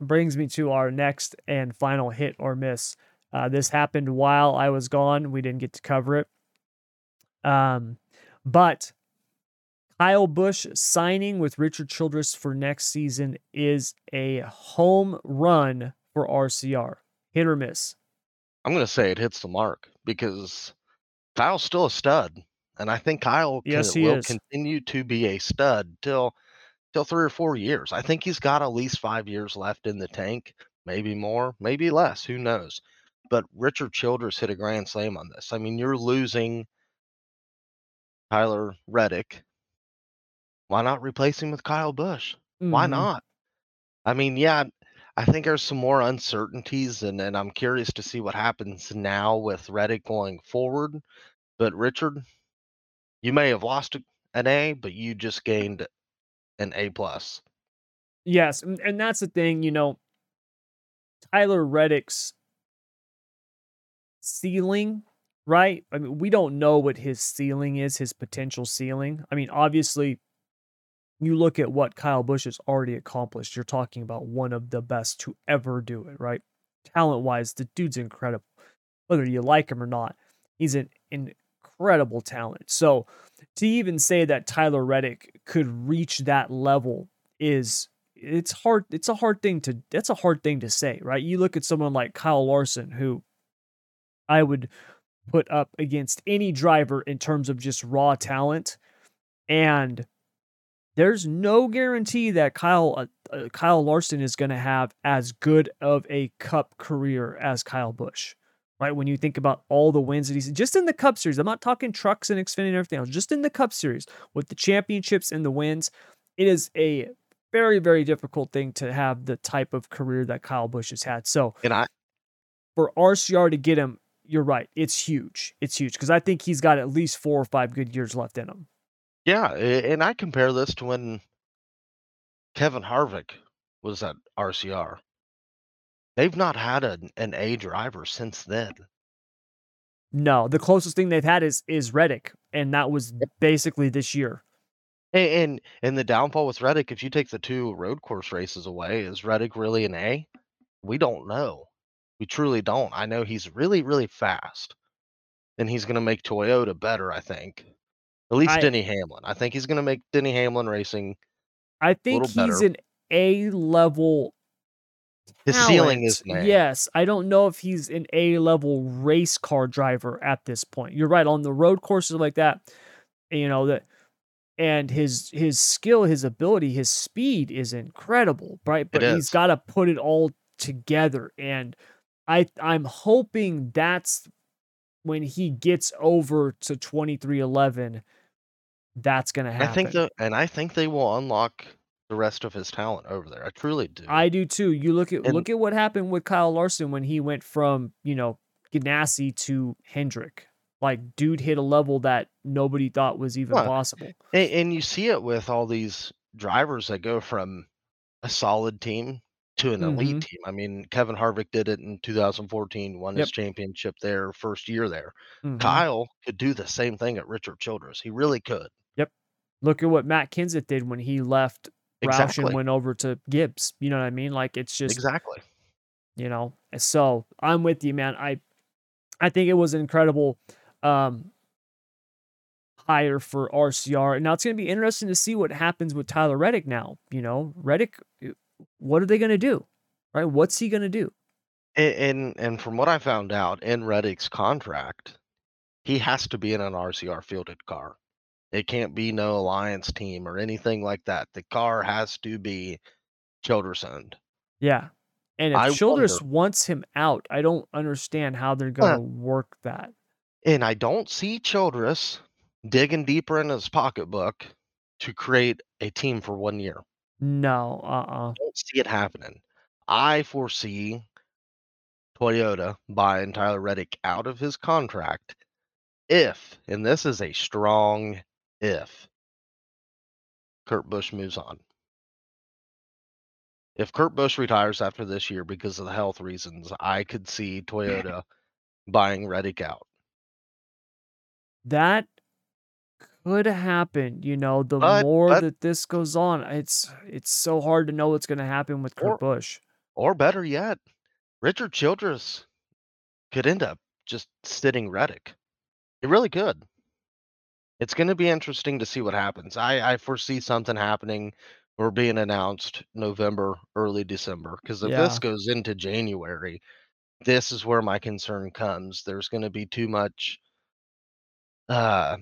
brings me to our next and final hit or miss. Uh, this happened while I was gone. We didn't get to cover it. Um, but Kyle Busch signing with Richard Childress for next season is a home run for RCR. Hit or miss?
I'm going to say it hits the mark because Kyle's still a stud. And I think Kyle can,
Yes, he
will
is.
continue to be a stud till till three or four years. I think he's got at least five years left in the tank, maybe more, maybe less. Who knows? But Richard Childress hit a grand slam on this. I mean, you're losing Tyler Reddick. Why not replace him with Kyle Busch? Why
Mhm.
not? I mean, yeah, I think there's some more uncertainties, and, and I'm curious to see what happens now with Reddick going forward. But Richard, you may have lost an A, but you just gained an A plus.
Yes, and, and that's the thing, you know, Tyler Reddick's ceiling, right? I mean, we don't know what his ceiling is, his potential ceiling. I mean, obviously, you look at what Kyle Busch has already accomplished. You're talking about one of the best to ever do it, right? Talent wise, the dude's incredible. Whether you like him or not, he's an incredible talent. So to even say that Tyler Reddick could reach that level is it's hard it's a hard thing to that's a hard thing to say, right? You look at someone like Kyle Larson who I would put up against any driver in terms of just raw talent and there's no guarantee that Kyle uh, uh, Kyle Larson is going to have as good of a cup career as Kyle Busch. Right? When you think about all the wins that he's just in the Cup Series, I'm not talking trucks and Xfinity and everything else, just in the Cup Series with the championships and the wins, it is a very, very difficult thing to have the type of career that Kyle Busch has had. So
And I,
for RCR to get him, you're right. It's huge. It's huge because I think he's got at least four or five good years left in him.
Yeah, a- and I compare this to when Kevin Harvick was at RCR. They've not had an, an A driver since then.
No, the closest thing they've had is is Reddick, and that was basically this year.
And, and and the downfall with Reddick, if you take the two road course races away, is Reddick really an A? We don't know. We truly don't. I know he's really, really fast. And he's gonna make Toyota better, I think. At least
I-
Denny Hamlin. I think he's gonna make Denny Hamlin racing.
I think he's
better.
an A level.
His ceiling is an A.
Yes, I don't know if he's an A level race car driver at this point. You're right on the road courses like that. You know that, and his his skill, his ability, his speed is incredible, right? But he's got to put it all together, and I I'm hoping that's when he gets over to 2311 that's going to happen.
I think the and I think they will unlock the rest of his talent over there. I truly do.
I do too. You look at
And-
look at what happened with Kyle Larson when he went from, you know, Ganassi to Hendrick. Like dude hit a level that nobody thought was even
Huh.
possible.
and, and you see it with all these drivers that go from a solid team to an elite
Mhm.
team. I mean, Kevin Harvick did it in 2014, won his championship there first year there.
Mhm.
Kyle could do the same thing at Richard Childress. He really could.
Look at what Matt Kenseth did when he left Roush and went over to Gibbs. You know what I mean? Like it's just
Exactly.
you know so i'm with you man i i think it was an incredible um hire for rcr now it's going to be interesting to see what happens with tyler reddick now you know reddick uh, what are they going to do right what's he going to do
And, and and from what I found out in Reddick's contract, he has to be in an RCR fielded car. It can't be no alliance team or anything like that. The car has to be Childress owned.
yeah and if
I
childress
wonder-
wants him out i don't understand how they're going to work that
And I don't see Childress digging deeper in his pocketbook to create a team for one year.
no uh-uh
I don't see it happening. I foresee Toyota buying Tyler Reddick out of his contract if, and this is a strong if, Kurt Busch moves on. If Kurt Busch retires after this year because of the health reasons, I could see Toyota buying Reddick out.
that could happen you know the
But-
more
but-
that this goes on it's it's so hard to know what's going to happen with kurt
Or-
busch
Or better yet, Richard Childress could end up just sitting Reddick. It really could. It's going to be interesting to see what happens. I, I foresee something happening or being announced November, early December. Because if this
Yeah.
goes into January, this is where my concern comes. There's going to be too much. Uh,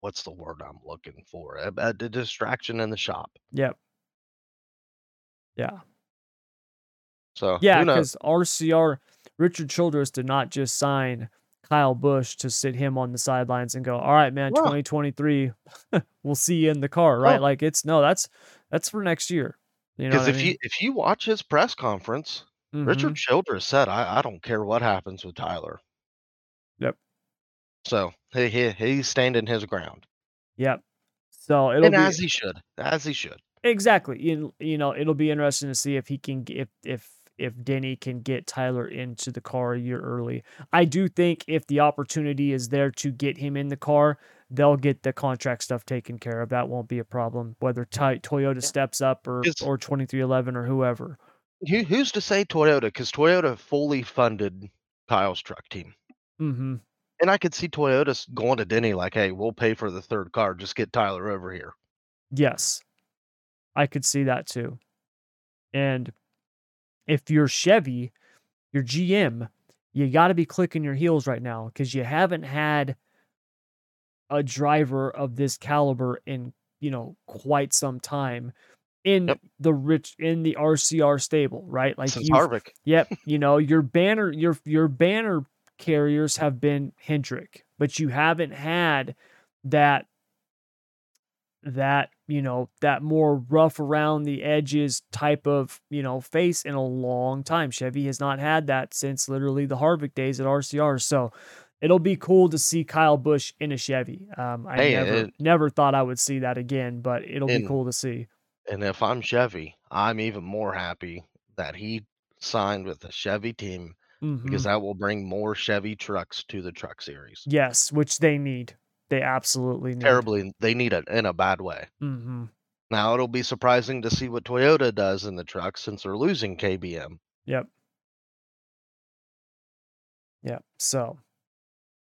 what's the word I'm looking for? A, a d- distraction in the shop.
Yep. Yeah.
So
Yeah,
who knows?
because RCR Richard Childress did not just sign Kyle Busch to sit him on the sidelines and go, "All right, man,
Yeah.
2023, we'll see you in the car." Right?
Yeah.
Like it's no, that's that's for next year. You know
Because
what I
if
mean?
you if you watch his press conference, Richard
Mhm.
Childress said, "I I don't care what happens with Tyler."
Yep.
So he, he he's standing his ground,
Yep. So it'll
and
be
as he should, as he should.
exactly. You, you know, it'll be interesting to see if he can if if if Denny can get Tyler into the car a year early. I do think if the opportunity is there to get him in the car, they'll get the contract stuff taken care of. That won't be a problem. Whether Toyota steps up or or twenty three eleven or whoever.
Who, who's to say Toyota? Because Toyota fully funded Kyle's truck team,
Mm-hmm.
and I could see Toyota going to Denny like, "Hey, we'll pay for the third car. Just get Tyler over here."
Yes, I could see that too. And if you're Chevy, your GM, you got to be clicking your heels right now because you haven't had a driver of this caliber in you know quite some time in
Yep.
the rich in the RCR stable, right? Like
Since Harvick,
Yep, you know your banner your your banner carriers have been Hendrick, but you haven't had that that you know that more rough around the edges type of you know face in a long time. Chevy has not had that since literally the Harvick days at RCR. So it'll be cool to see Kyle Busch in a Chevy. Um, I
Hey,
never
it-
never thought I would see that again, but it'll be cool to see.
and if I'm Chevy, I'm even more happy that he signed with the Chevy team
Mhm.
because that will bring more Chevy trucks to the Truck Series.
Yes, which they need. They absolutely need.
Terribly, they need it in a bad way.
Mm-hmm.
Now it'll be surprising to see what Toyota does in the truck since they're losing KBM.
Yep. Yep. So,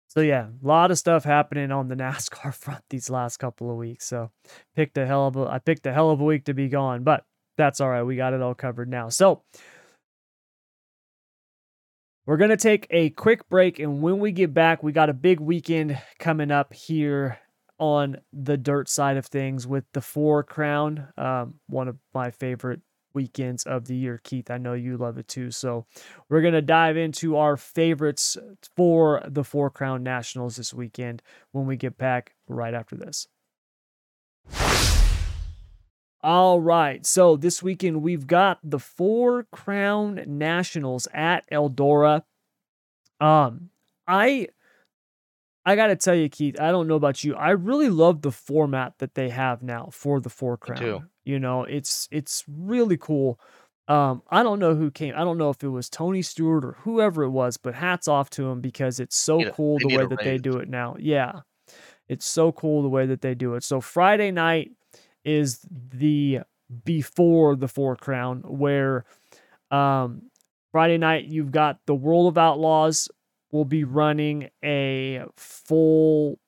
so yeah, a lot of stuff happening on the NASCAR front these last couple of weeks. So, picked a hell of a I picked a hell of a week to be gone, but that's all right. We got it all covered now. So, we're going to take a quick break and when we get back, we got a big weekend coming up here on the dirt side of things with the Four Crown, um, one of my favorite weekends of the year. Keith, I know you love it too. So we're going to dive into our favorites for the Four Crown Nationals this weekend when we get back right after this. All right. So this weekend we've got the Four Crown Nationals at Eldora. Um I I got to tell you Keith, I don't know about you. I really love the format that they have now for the Four Crown. You know, it's it's really cool. Um I don't know who came. I don't know if it was Tony Stewart or whoever it was, but hats off to him because it's so cool the way that they do it now. Yeah. It's so cool the way that they do it. So Friday night is the before the Four Crown, where um, Friday night you've got the World of Outlaws will be running a full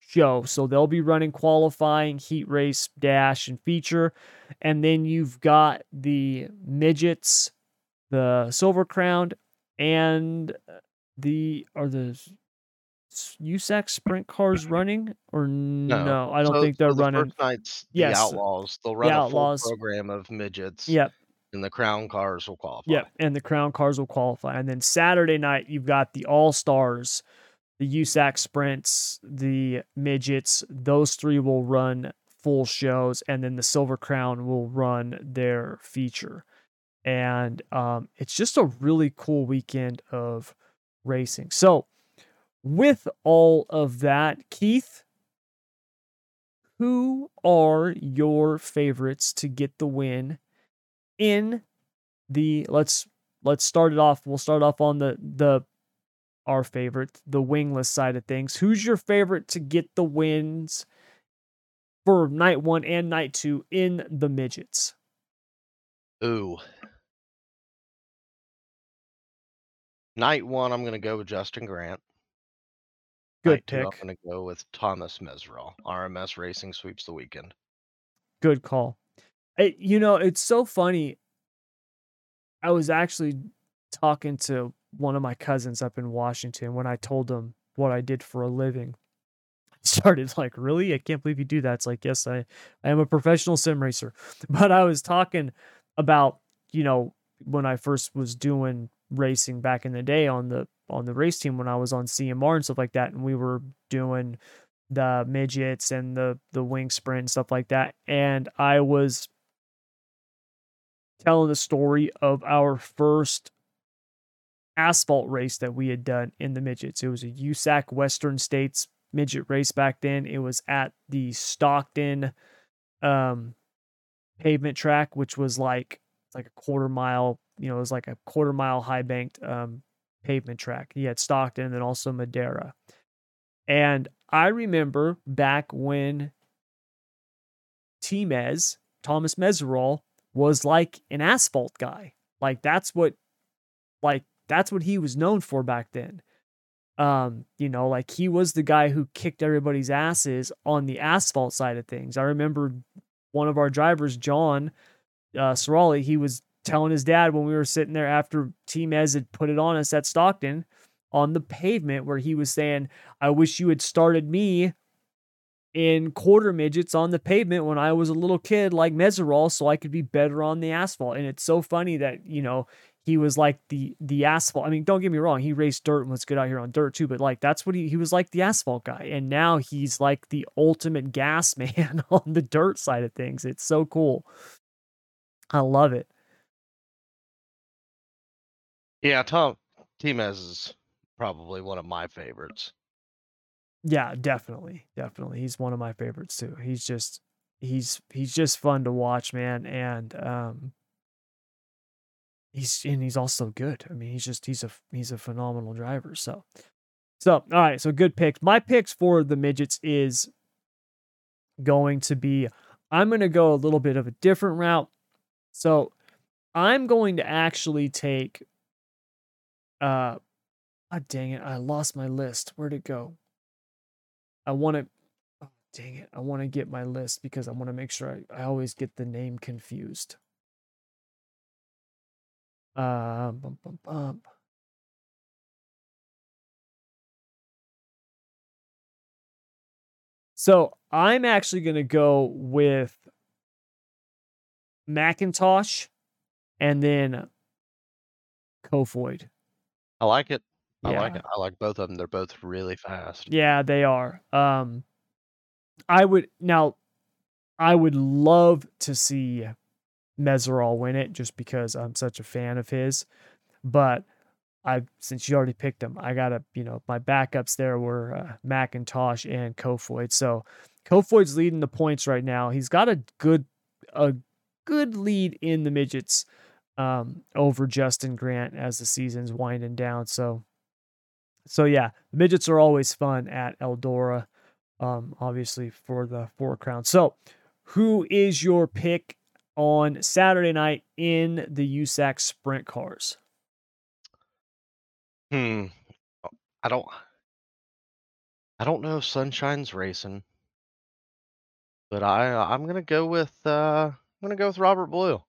show. So they'll be running qualifying, heat race, dash, and feature. And then you've got the midgets, the Silver Crown, and the are the USAC sprint cars running or no? I don't
So-
think they're
so the
running.
First night's
Yes,
the Outlaws. They'll run a
Outlaws.
full program of midgets.
Yep.
And the Crown cars will qualify.
Yep, and the Crown Cars will qualify. And then Saturday night, you've got the All Stars, the USAC Sprints, the Midgets. Those three will run full shows, and then the Silver Crown will run their feature. And um, it's just a really cool weekend of racing. So, with all of that, Keith, who are your favorites to get the win in the let's let's start it off. We'll start off on the the our favorite, the wingless side of things. Who's your favorite to get the wins for night one and night two in the midgets?
Ooh. Night one, I'm gonna go with Justin Grant.
Good
Night two, I'm
pick.
gonna go with Thomas Meseraull. RMS Racing sweeps the weekend.
Good call. It, you know, it's so funny. I was actually talking to one of my cousins up in Washington when I told him what I did for a living. I started like, really? I can't believe you do that. It's like, yes, I, I am a professional sim racer. But I was talking about, you know, when I first was doing racing back in the day on the on the race team when I was on CMR and stuff like that, and we were doing the midgets and the the wing sprint and stuff like that. And I was telling the story of our first asphalt race that we had done in the midgets. It was a USAC Western States midget race back then. It was at the Stockton um pavement track, which was like like a quarter mile, you know, it was like a quarter mile high banked um pavement track. You had Stockton and then also Madera. And I remember back when T-Mez, Thomas Meseraull, was like an asphalt guy. Like that's what like that's what he was known for back then. Um, you know, like he was the guy who kicked everybody's asses on the asphalt side of things. I remember one of our drivers, John uh Sorali, he was telling his dad when we were sitting there after T-Mez had put it on us at Stockton on the pavement where he was saying, I wish you had started me in quarter midgets on the pavement when I was a little kid like Meseraull so I could be better on the asphalt. And it's so funny that, you know, he was like the the asphalt. I mean, don't get me wrong, he raced dirt and was good out here on dirt too, but like that's what he he was like the asphalt guy. And now he's like the ultimate gas man on the dirt side of things. It's so cool. I love it.
Yeah, Tom T-Mez is probably one of my favorites.
Yeah, definitely. Definitely. He's one of my favorites too. He's just he's he's just fun to watch, man. And um he's and he's also good. I mean, he's just he's a he's a phenomenal driver. So so all right, so good picks. My picks for the midgets is going to be I'm going to go a little bit of a different route. So I'm going to actually take uh God dang it, I lost my list. Where'd it go? I want to oh, dang it. I want to get my list because I want to make sure I, I always get the name confused. Uh, bum, bum, bum. So I'm actually going to go with McIntosh and then Kofoid.
I like it. I like it. I like both of them. They're both really fast.
Yeah, they are. Um, I would now. I would love to see Meseraull win it, just because I'm such a fan of his. But I, since you already picked him, I gotta, you know, my backups there were uh, McIntosh and Kofoid. So Kofoid's leading the points right now. He's got a good, a good lead in the midgets um, over Justin Grant as the season's winding down. So so yeah, the midgets are always fun at Eldora, um, obviously for the four crown. So, who is your pick on Saturday night in the USAC sprint cars?
Hmm. I don't. I don't know if Sunshine's racing, but I I'm gonna go with uh I'm gonna go with Robert Ballou.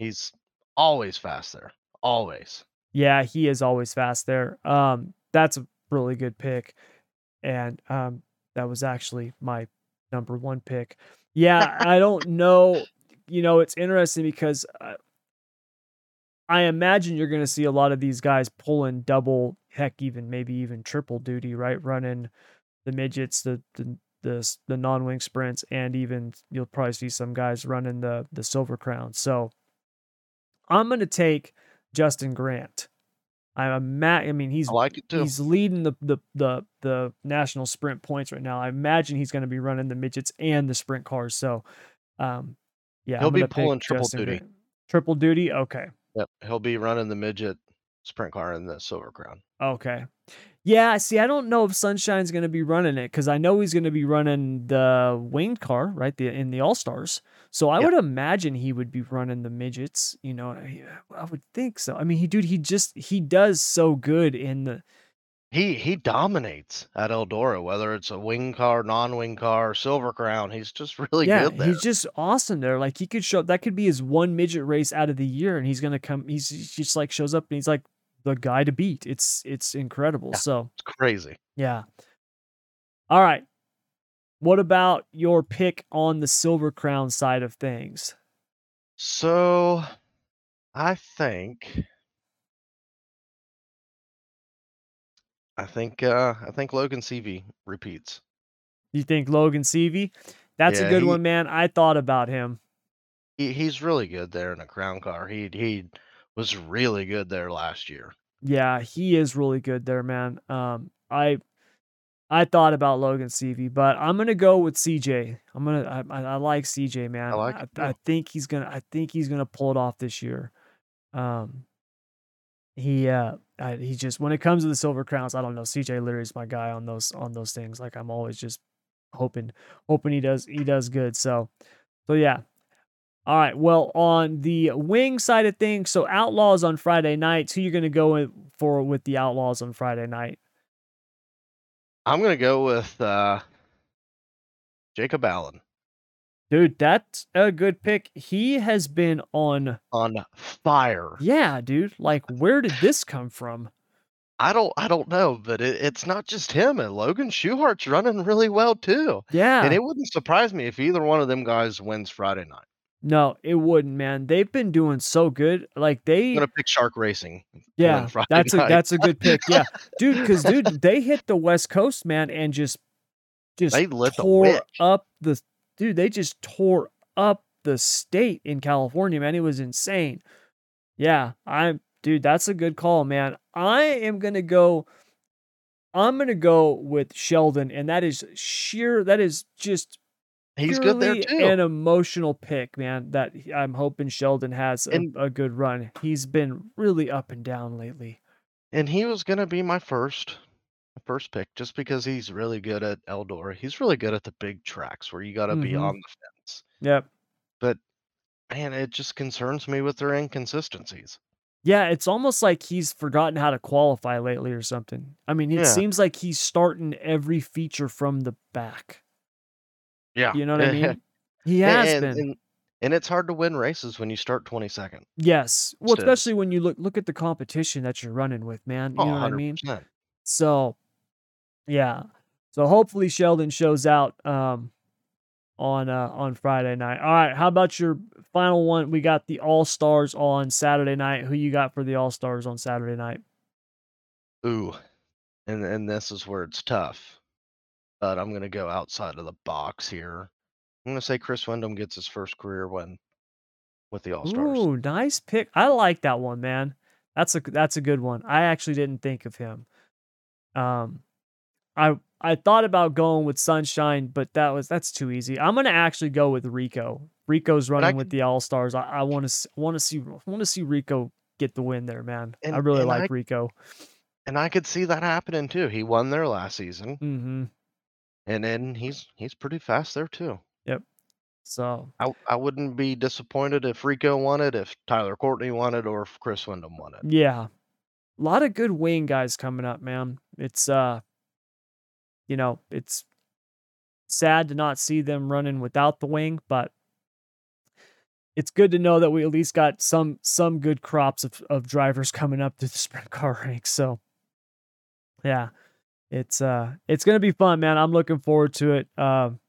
He's always fast there. Always.
Yeah, he is always fast there. Um, that's a really good pick, and um, that was actually my number one pick. Yeah, I don't know. You know, it's interesting because uh, I imagine you're going to see a lot of these guys pulling double, heck, even maybe even triple duty, right? Running the midgets, the the the, the non-wing sprints, and even you'll probably see some guys running the the silver crown. So I'm going to take Justin Grant. I'm a ma- I mean, he's
I like it too.
he's leading the, the the the national sprint points right now. I imagine he's going to be running the midgets and the sprint cars. So, um, yeah,
He'll be pulling triple
Justin
duty.
Grant. Triple duty. Okay.
Yep. He'll be running the midget sprint car in the Silver Crown.
Okay. Yeah, see, I don't know if Sunshine's gonna be running it because I know he's gonna be running the winged car, right? The in the All Stars. So I
Yep.
would imagine he would be running the midgets. You know, I, would think so. I mean, he dude, he just he does so good in the
He he dominates at Eldora, whether it's a wing car, non-wing car, Silver Crown. He's just really
yeah,
good there.
he's just awesome there. Like he could show up. that could be his one midget race out of the year, and he's gonna come. He's, he's just like shows up and he's like the guy to beat. It's it's incredible.
Yeah.
So
It's crazy.
Yeah. All right. What about your pick on the Silver Crown side of things?
So I think I think uh I think Logan Seavey repeats.
You think Logan Seavey? That's a good
he-
one, man. I thought about him.
He he's really good there in a crown car. He'd he was really good there last year.
Yeah, he is really good there, man. Um, I I thought about Logan Seavey, but I'm gonna go with CJ. I'm gonna I, I, I like CJ, man. I,
like
I,
I
think he's gonna I think he's gonna pull it off this year. Um, he uh I, he just when it comes to the silver crowns, I don't know. CJ literally is my guy on those on those things. Like I'm always just hoping hoping he does he does good. So so yeah. All right. Well, on the wing side of things, so Outlaws on Friday nights. Who you're gonna go with for with the Outlaws on Friday night?
I'm gonna go with uh Jacob Allen
Dude, that's a good pick. He has been on
on fire.
Yeah, dude. Like where did this come from?
I don't I don't know, but it, it's not just him. And Logan Schuchart's running really well too.
Yeah.
And it wouldn't surprise me if either one of them guys wins Friday night.
No, it wouldn't, man. They've been doing so good. Like they
I'm gonna pick Shark Racing.
Yeah, that's a
night.
that's a good pick. Yeah, dude, because dude, they hit the West Coast, man, and just just
They lit
tore
witch.
up the dude. They just tore up the state in California, man. It was insane. Yeah, I'm dude. That's a good call, man. I am gonna go. I'm gonna go with Sheldon, and that is sheer. That is just
He's good there too.
An emotional pick, man. That I'm hoping Sheldon has a,
And-
a good run. He's been really up and down lately.
and he was gonna be my first first pick just because he's really good at Eldora. He's really good at the big tracks where you gotta be
Mhm.
on the fence.
Yep.
But man, it just concerns me with their inconsistencies.
Yeah, it's almost like he's forgotten how to qualify lately or something. I mean, it
Yeah.
seems like he's starting every feature from the back.
Yeah.
You know what I mean? He has
and,
been.
And, and it's hard to win races when you start 22nd.
yes. Well,
still.
especially when you look look at the competition that you're running with, man. You
Oh,
know what I mean? So, yeah. So hopefully Sheldon shows out um on uh on Friday night. All right, how about your final one? We got the All Stars on Saturday night. Who you got for the All Stars on Saturday night?
Ooh. And and this is where it's tough. But I'm gonna go outside of the box here. I'm gonna say Chris Windom gets his first career win with the All Stars.
Ooh, nice pick. I like that one, man. That's a that's a good one. I actually didn't think of him. Um, I I thought about going with Sunshine, but that was that's too easy. I'm gonna actually go with Rico. Rico's running with the All Stars. I, I want to want to see want to see Rico get the win there, man. I really like
I-
Rico.
And I could see that happening too. He won there last season.
hmm
And then he's he's pretty fast there too. Yep.
So
I I wouldn't be disappointed if Rico won it, if Tyler Courtney won it, or if Chris Windom won it.
yeah, a lot of good wing guys coming up, man. It's uh, you know, it's sad to not see them running without the wing, but it's good to know that we at least got some some good crops of, of drivers coming up to the sprint car ranks. So yeah, it's uh it's gonna be fun, man. I'm looking forward to it. Um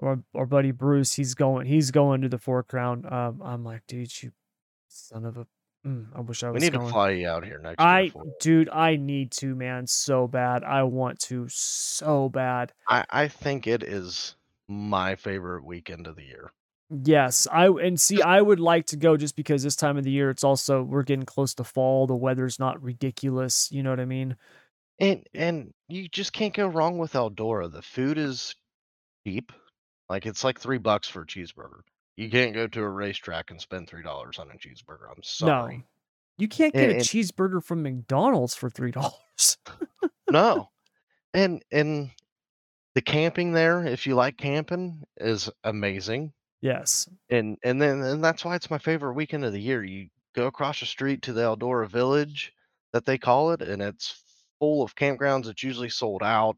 our, our buddy Bruce, he's going he's going to the four crown. Um I'm like, dude, you son of a mm, I wish I
We
was
need
going.
to fly you out here next
I
year. For it.
dude, I need to, man, so bad. I want to so bad.
I I think it is my favorite weekend of the year.
Yes, I and see, I would like to go just because this time of the year, it's also we're getting close to fall. The weather's not ridiculous. You know what I mean?
And and you just can't go wrong with Eldora. The food is cheap. Like it's like three bucks for a cheeseburger. You can't go to a racetrack and spend three dollars on a cheeseburger. I'm sorry.
No, you can't get
And-
a cheeseburger from McDonald's for three dollars.
No. And and the camping there, if you like camping, is amazing.
Yes.
And and then and that's why it's my favorite weekend of the year. You go across the street to the Eldora Village that they call it, and it's full of campgrounds. It's usually sold out,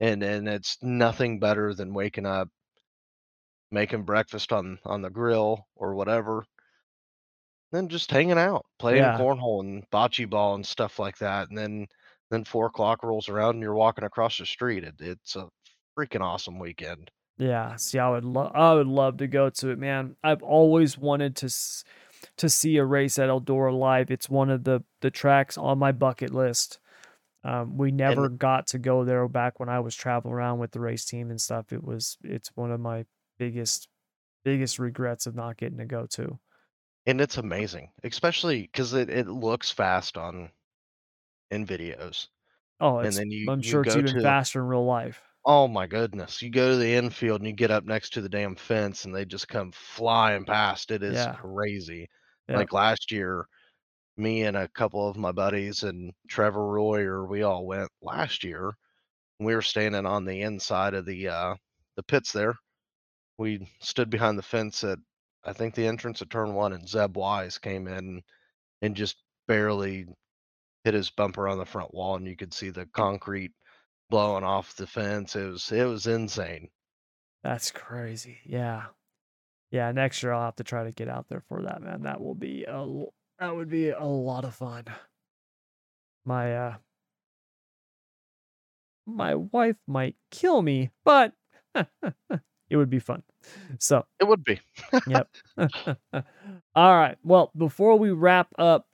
and and it's nothing better than waking up, making breakfast on on the grill or whatever, then just hanging out, playing
Yeah.
cornhole and bocce ball and stuff like that. And then then four o'clock rolls around and you're walking across the street. It, it's a freaking awesome weekend.
Yeah, see, I would love, I would love to go to it, man. I've always wanted to s- to see a race at Eldora live. It's one of the the tracks on my bucket list. Um, we never got to go there back when I was traveling around with the race team and stuff. It was, it's one of my biggest, biggest regrets of not getting to go to.
And it's amazing, especially because it, it looks fast on in videos.
Oh,
And then you
I'm
you
sure it's even
to
faster in real life.
oh my goodness, you go to the infield and you get up next to the damn fence and they just come flying past. It is
Yeah,
crazy.
yeah,
Like last year, me and a couple of my buddies and Trevor Royer, we all went last year. We were standing on the inside of the uh the pits there. We stood behind the fence at I think the entrance of turn one and Zeb Wise came in and just barely hit his bumper on the front wall and you could see the concrete blowing off the fence. It was it was insane.
that's crazy. Yeah, yeah. Next year I'll have to try to get out there for that, man. That will be a, that would be a lot of fun. My uh my wife might kill me, but it would be fun. So,
It would be.
yep. All right. Well, before we wrap up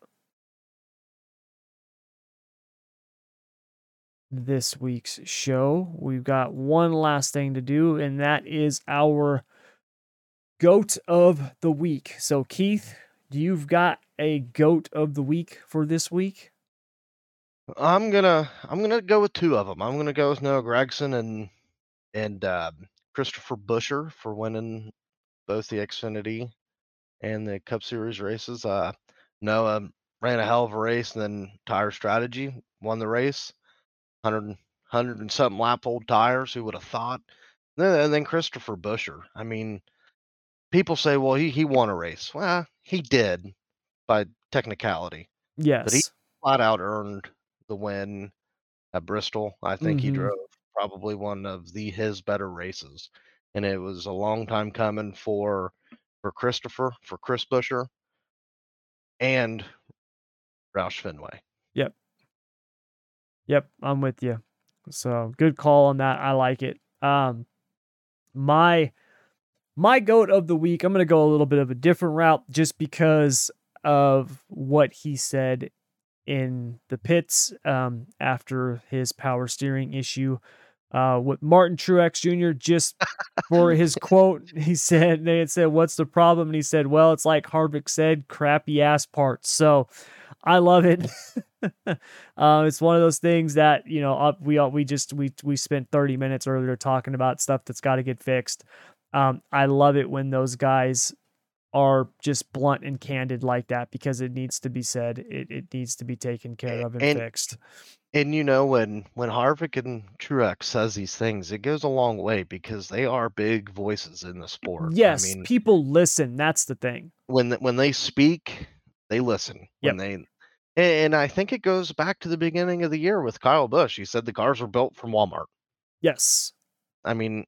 this week's show, we've got one last thing to do, and that is our goat of the week. So, Keith, you've got a goat of the week for this week?
I'm gonna I'm gonna go with two of them. I'm gonna go with Noah Gragson and and uh, Christopher Buescher for winning both the Xfinity and the Cup Series races. Uh, Noah ran a hell of a race, and then Tire Strategy won the race. 100, 100 and something lap old tires. Who would have thought? Then, and then Christopher Buescher. I mean, people say, well, he he won a race. Well, he did by technicality, but he flat out earned the win at Bristol. I think he
hmm
drove probably one of the his better races, and it was a long time coming for for Christopher, for Chris Buescher, and Roush Fenway.
Yep. Yep. I'm with you. So good call on that. I like it. Um, my my goat of the week. I'm gonna go a little bit of a different route just because of what he said in the pits um, after his power steering issue uh, with Martin Truex Jr. Just for his quote, he said they had said, "What's the problem?" And he said, "Well, it's like Harvick said, crappy ass parts." So I love it. uh, it's one of those things that you know we we just we we spent 30 minutes earlier talking about stuff that's got to get fixed. Um, I love it when those guys are just blunt and candid like that because it needs to be said. It it needs to be taken care of and
And
fixed.
and you know when when Harvick and Truex says these things, it goes a long way because they are big voices in the sport. I
Yes,
mean,
people listen. That's the thing.
when when they speak, they listen.
Yep.
When they and I think it goes back to the beginning of the year with Kyle Busch. He said the cars were built from Walmart.
Yes.
I mean,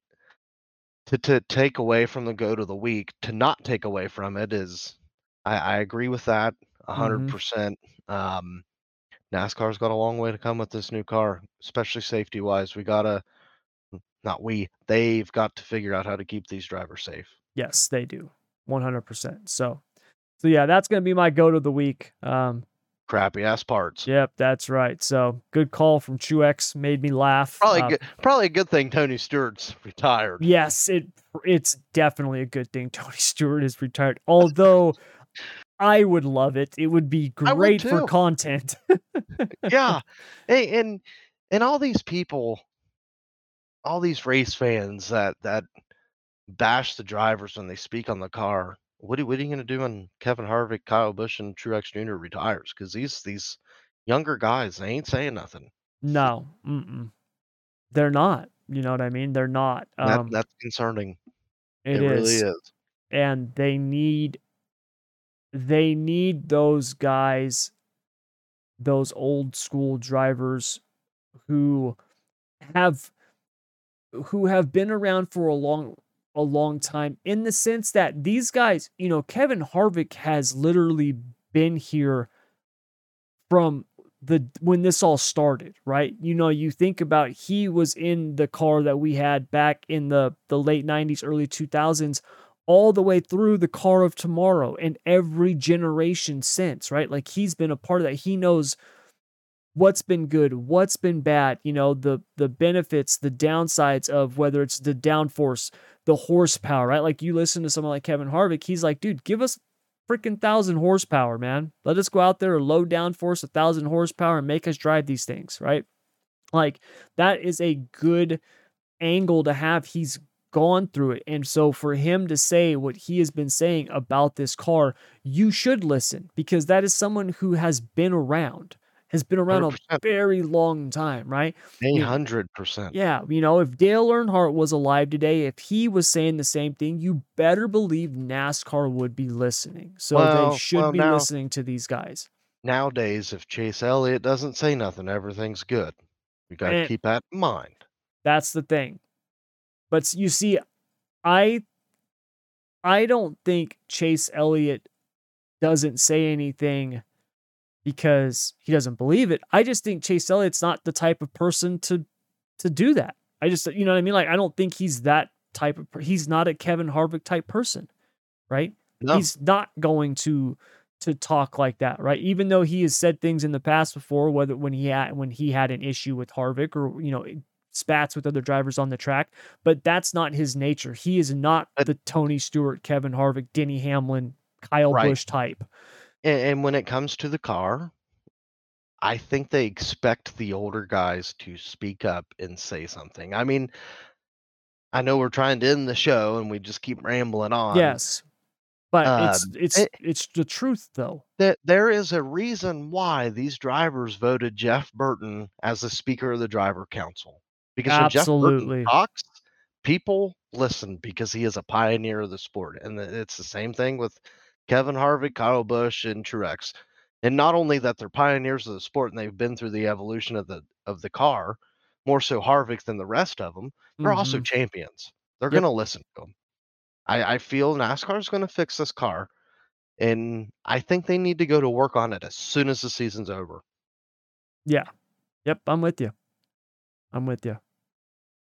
to to take away from the goat of the week, to not take away from it is, I, I agree with that a hundred
hmm
percent. Um, NASCAR's got a long way to come with this new car, especially safety wise. We gotta, not we, they've got to figure out how to keep these drivers safe.
Yes, they do. 100%. So, so yeah, that's going to be my goat of the week. Um,
Crappy ass parts.
yep, that's right. So, good call from Truex. Made me laugh.
Probably
Uh,
good. Probably a good thing Tony Stewart's retired.
yes, it it's definitely a good thing Tony Stewart is retired. Although I would love it. It would be
I would
great for content.
Yeah, hey, and and all these people, all these race fans that that bash the drivers when they speak on the car. What are, what are you going to do when Kevin Harvick, Kyle Busch, and Truex Jr. retires? Because these these younger guys, they ain't saying nothing.
No, mm-mm. they're not. You know what I mean? They're not.
That
Um,
that's concerning.
it
It really
is,
is.
and they need they need those guys, those old school drivers who have who have been around for a long a long time in the sense that these guys, you know, Kevin Harvick has literally been here from the when this all started, right? You know, you think about he was in the car that we had back in the the late 90s, early 2000s all the way through the car of tomorrow and every generation since, right? Like he's been a part of that. He knows what's been good, what's been bad, you know, the the benefits, the downsides of whether it's the downforce, the horsepower, right? Like you listen to someone like Kevin Harvick, he's like, dude, give us freaking thousand horsepower, man. Let us go out there, low downforce, a thousand horsepower, and make us drive these things, right? Like that is a good angle to have. He's gone through it. And so for him to say what he has been saying about this car, you should listen because that is someone who has been around, has been around a
100%.
very long time, right?
A
Yeah.
hundred percent.
Yeah, you know, if Dale Earnhardt was alive today, if he was saying the same thing, you better believe NASCAR would be listening. So
Well-
they should
well,
be
now-
listening to these guys.
Nowadays, if Chase Elliott doesn't say nothing, everything's good. We got to keep that in mind.
That's the thing. But you see, I I don't think Chase Elliott doesn't say anything because he doesn't believe it. I just think Chase Elliott's not the type of person to to do that. I just you know what I mean? Like I don't think he's that type of he's not a Kevin Harvick type person, right?
No,
He's not going to to talk like that, right? Even though he has said things in the past before, whether when he had when he had an issue with Harvick or you know spats with other drivers on the track, but that's not his nature. He is not the Tony Stewart, Kevin Harvick, Denny Hamlin, Kyle
Right.
Busch type.
And, and when it comes to the car, I think they expect the older guys to speak up and say something. I mean, I know we're trying to end the show and we just keep rambling on.
yes, but it's
Um,
it's
it-
it's the truth though.
that there is a reason why these drivers voted Jeff Burton as the Speaker of the Driver Council. Because when Jeff Burton talks, people listen because he is a pioneer of the sport. And it's the same thing with Kevin Harvick, Kyle Busch, and Truex. And not only that they're pioneers of the sport and they've been through the evolution of the of the car, more so Harvick than the rest of them, they're also
Mhm.
champions. They're
Yep.
going to listen to them. I, I feel NASCAR is going to fix this car, and I think they need to go to work on it as soon as the season's over.
Yeah. Yep, I'm with you. I'm with you.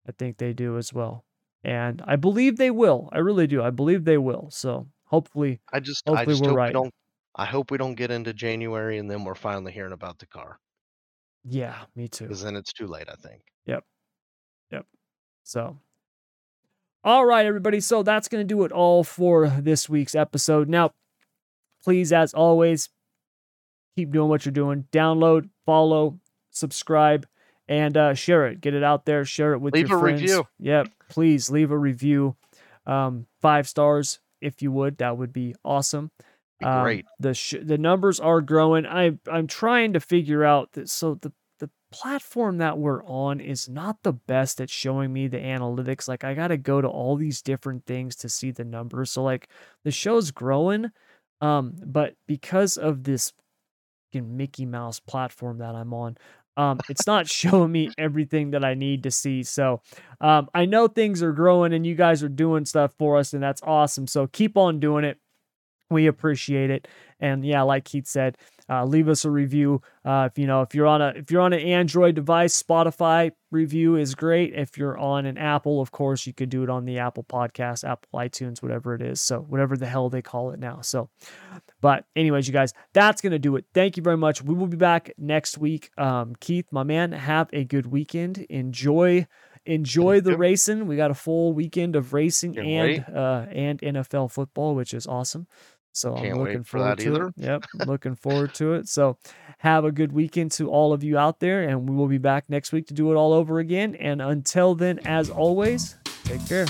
I think they do as well. And I believe they will. I really do. I believe they will. So hopefully,
I just, I
Hopefully
just
we're
hope
right.
we don't. I hope we don't get into January and then we're finally hearing about the car
yeah, me too.
because then it's too late. I think. Yep. Yep.
So, all right, everybody. So that's going to do it all for this week's episode. Now, please, as always, keep doing what you're doing. Download, follow, subscribe, and uh, share it. Get it out there. Share it with
Leave
your
a
friends.
review.
Yep. Please leave a review. Um, five stars if you would. That would be awesome.
Be
Um,
Great.
the sh- the numbers are growing. I I'm trying to figure out that so the the platform that we're on is not the best at showing me the analytics. Like I got to go to all these different things to see the numbers. So like the show's growing um but because of this Mickey Mouse platform that I'm on, um it's not showing me everything that I need to see. So um I know things are growing and you guys are doing stuff for us and that's awesome. So keep on doing it. We appreciate it. And yeah, like Keith said, uh, leave us a review. Uh, if you know if you're on a if you're on an Android device, Spotify review is great. If you're on an Apple, of course, you could do it on the Apple Podcast, Apple iTunes, whatever it is. So whatever the hell they call it now. So, but anyways, you guys, that's gonna do it. Thank you very much. We will be back next week. Um, Keith, my man, have a good weekend. Enjoy enjoy the racing. We got a full weekend of racing
Can't
and uh and NFL football, which is awesome. So I'm
Can't wait
looking
for
forward
that
to
either.
it. Yep, looking forward to it. So have a good weekend to all of you out there, and we will be back next week to do it all over again. And until then, as always, take care.